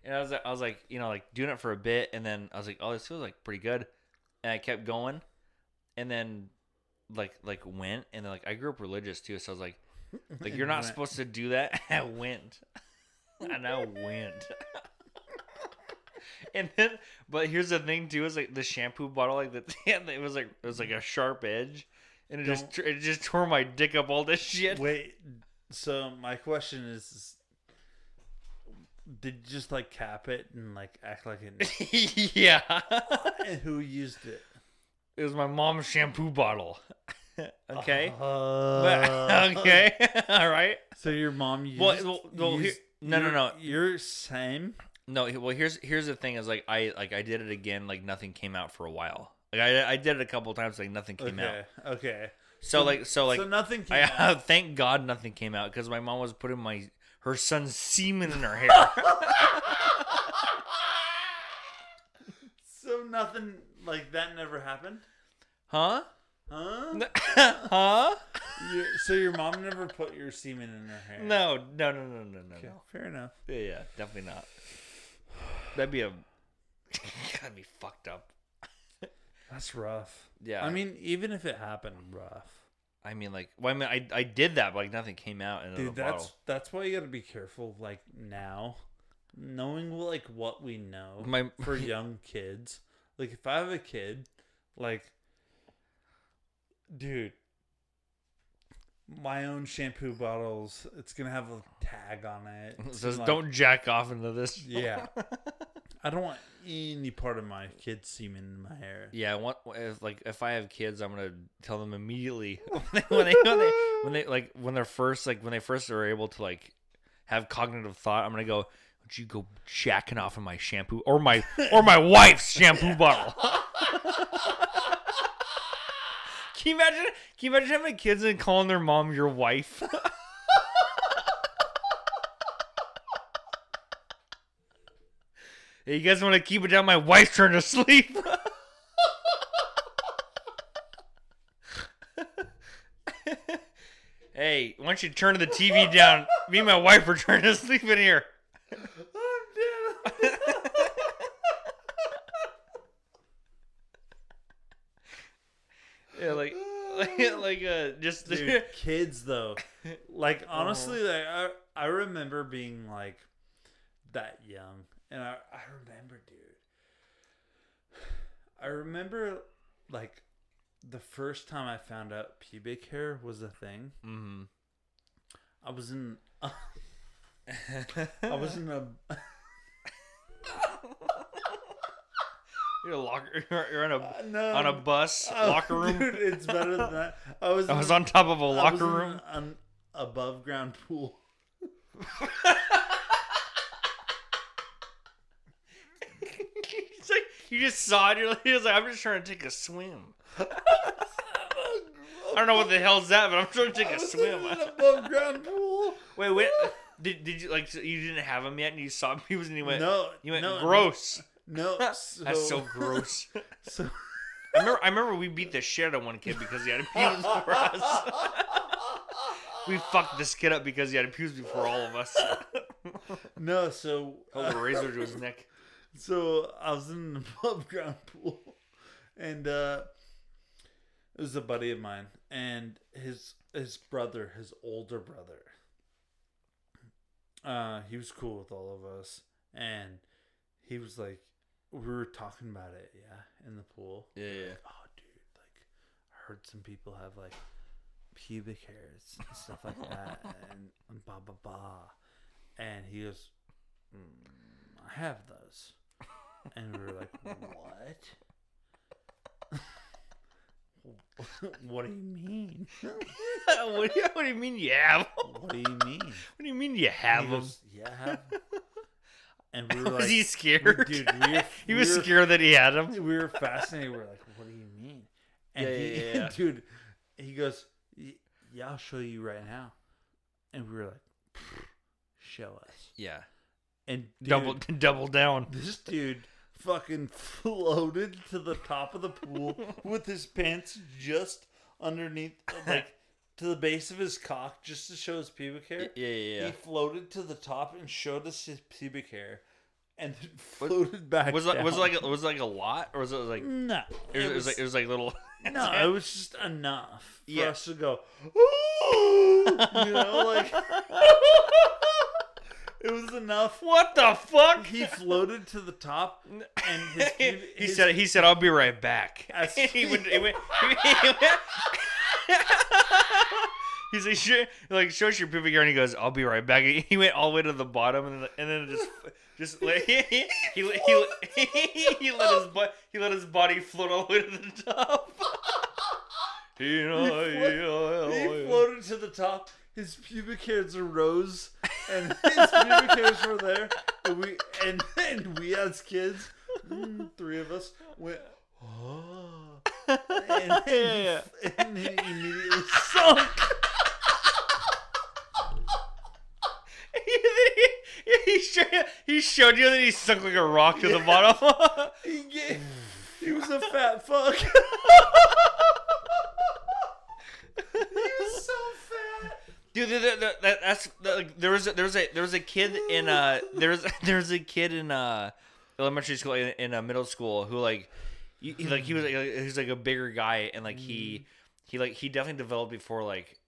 And I was I was like you know like doing it for a bit and then I was like oh this feels like pretty good. And I kept going. And then like like went. And then like I grew up religious too so I was like <laughs> like you're not supposed to do that <laughs> I went and I went and then but here's the thing too is like the shampoo bottle like the <laughs> it was like it was like a sharp edge and it just Don't- it just tore my dick up all this shit Wait. So my question is, is, did you just like cap it and like act like it? yeah. and who used it? it was my mom's shampoo bottle. <laughs> okay. Uh, But- <laughs> okay. <laughs> All right. So your mom used. Well, well, well, here- used no, no, your- no. Your same. No, well here's here's the thing is like I like I did it again like nothing came out for a while. Like I I did it a couple times like nothing came out. Okay. Okay. So, like so like so nothing came I out. thank God nothing came out because my mom was putting my her son's semen in her hair. So nothing like that never happened. huh? Huh? <laughs> huh? Your- so your mom never put your semen in her hair. No, no, no, no, no, no, Okay, no. fair enough. Yeah, yeah, definitely not. That'd be a <laughs> that'd be fucked up. That's rough. Yeah. I mean, even if it happened, rough. I mean, like, well, I mean, I, I did that, but like nothing came out in Dude, the that's bottle. that's why you got to be careful. Like now, knowing like what we know My- for <laughs> young kids. Like if I have a kid, like, dude, my own shampoo bottles. It's gonna have a tag on it. It <laughs> It's says, like- "Don't jack off into this." Yeah. <laughs> I don't want any part of my kid's semen in my hair. Yeah, I want if like if I have kids, I'm gonna tell them immediately when <laughs> they when they when they, when they like when they're first like when they first are able to like have cognitive thought. I'm gonna go. Would you go jacking off in my shampoo or my or my wife's shampoo bottle? Can you imagine? Can you imagine having kids and calling their mom your wife? <laughs> hey, you guys want to keep it down? My wife's trying to sleep. <laughs> hey, why don't you turn the TV down? Me and my wife are trying to sleep in here. <laughs> Yeah, like, like, <laughs> <laughs> like uh, just Dude, <laughs> kids though. Like honestly, like I I remember being like that young, and I I remember, dude. I remember like the first time I found out pubic hair was a thing. hmm I was in. I was in a. You're a locker. <laughs> You're, on a uh, no, on a bus <laughs> Oh, locker room. Dude, it's better than that. I was. <laughs> I in- was on top of a locker room. An above ground pool. it's like you just saw it. You're like, like, I'm just trying to take a swim. I don't know what the hell's that, but I'm trying to take a swim. Above ground pool. Wait, wait. Did, did you like you didn't have him yet and you saw he was and you went No, you went no, gross. No, <laughs> That's so gross. <laughs> so- I remember I remember we beat the shit out of one kid because he had a pubes <laughs> before us. we fucked this kid up because he had a pubes before all of us. no, so Held a razor to his neck. so I was in the above ground pool, and uh, it was a buddy of mine, and his his brother, his older brother. Uh, he was cool with all of us, and he was like, we were talking about it, yeah, in the pool. Yeah, yeah. Like, oh, dude, like, I heard some people have like pubic hairs and stuff like that, <laughs> and, and blah blah blah. And he goes, mm, I have those, and we were like, what? <laughs> what do you mean? <laughs> what, do you, what do you mean you have? What do you mean? What do you mean you have them? goes, yeah, I have 'em." And we <laughs> were like, was he scared? dude, we were, <laughs> he we was were- scared that he had him. we were fascinated. We are like, "What do you mean?" And Yeah, he, yeah, yeah. <laughs> dude, he goes, "Yeah, I'll show you right now." And we were like, "Show us." Yeah. And dude, double double down. this dude fucking floated to the top of the pool with his pants just underneath, like to the base of his cock, just to show his pubic hair. Yeah, yeah, He floated to the top and showed us his pubic hair, and then <laughs> floated back. Was it was it down. like was it like a lot or was it like no? it was, it was like it was like little <laughs> No, it was just enough for Yeah. us to go, "Ooh," <laughs> you know, like it was enough. What the fuck? He floated to the top, and his, he his- said he said I'll be right back. He went he went, he went <laughs> He's like, "Sure," like show us your pubic hair, and he goes, "I'll be right back." He went all the way to the bottom, and then and then just just <laughs> like he he, he, he, he let his butt he let his body float all the way to the top. <laughs> he, flo- he floated to the top. His pubic hairs arose, and his pubic hairs were there. And we and, and we as kids, mm, three of us went. <gasps> Oh. And, Yeah, he- and then he immediately sunk. <laughs> he, he, showed, he showed you that he sunk like a rock to the bottom. <laughs> He gave, he was a fat fuck. he was so fat. Dude, the, the, the, that, that's like, there was a, there was a there was a kid in uh there was <laughs> there was a kid in uh elementary school in, in uh, middle school who like he, he like he was like, he was like a bigger guy and like he he like he definitely developed before like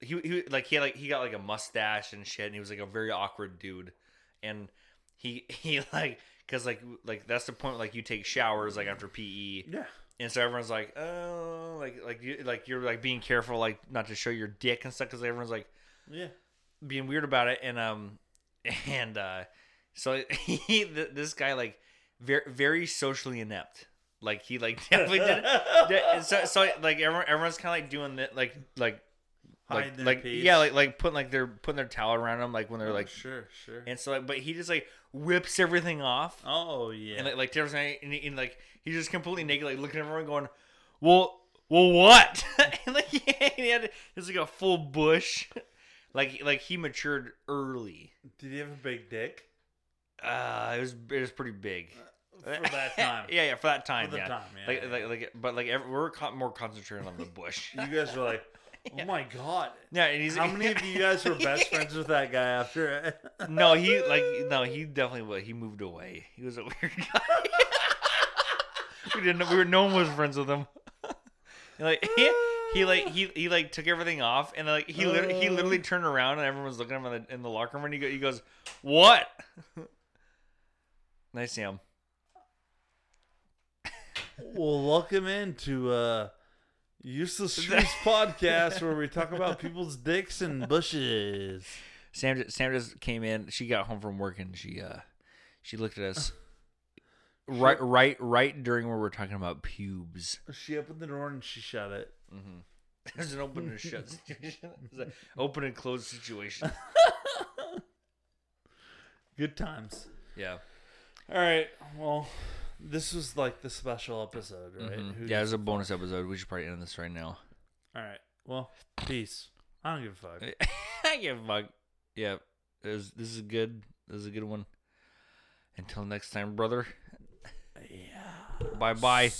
he he like he had like he got like a mustache and shit and he was like a very awkward dude. And he <laughs> he like because like like that's the point like you take showers like after PE Yeah. and so everyone's like, oh, like like you like you're like being careful, like not to show your dick and stuff, because everyone's like Yeah. being weird about it, and um, <laughs> and uh, so <laughs> he this guy like very very socially inept, like he like <laughs> definitely did. <laughs> did- so so like everyone everyone's kind of like doing that, like like like like piece. yeah, like like putting like they're putting their towel around them, like when they're like, sure, sure. and so like, but he just like whips everything off. Oh yeah. And like, like there was and, and like he's just completely naked, like looking at everyone, going, "Well, well, what?" <laughs> and like he had, he had it's like a full bush, like like he matured early. Did he have a big dick Uh, it was it was pretty big for that <laughs> time? yeah, yeah, for that time, the yeah. time, yeah, like, yeah. like like but like every, we're con- more concentrated on the bush. You guys were like, <laughs> oh my god. yeah, and he's How many of you guys were best <laughs> friends with that guy after? No, he like no, he definitely was. He moved away. He was a weird guy. we didn't. We were. No one was friends with him. And, like he, he like he he like took everything off and like he literally, he literally uh. turned around and everyone was looking at him in the, in the locker room and he, go, he goes, "What?" nice Sam. Well, welcome into uh, Useless <laughs> Streets podcast, where we talk about people's dicks and bushes. Sam Sam just came in. She got home from work and she uh she looked at us <laughs> right right right during where we're talking about pubes. She opened the door and she shut it. <laughs> There's an open and shut situation. It's an open and closed situation. Good times. Yeah. All right. Well, This was like the special episode, right? Mhm. Yeah, it's a bonus episode. We should probably end this right now. All right. Well, peace. I don't give a fuck. <laughs> I give a fuck. Yeah, this this is a good. This is a good one. Until next time, brother. Yeah. Bye bye.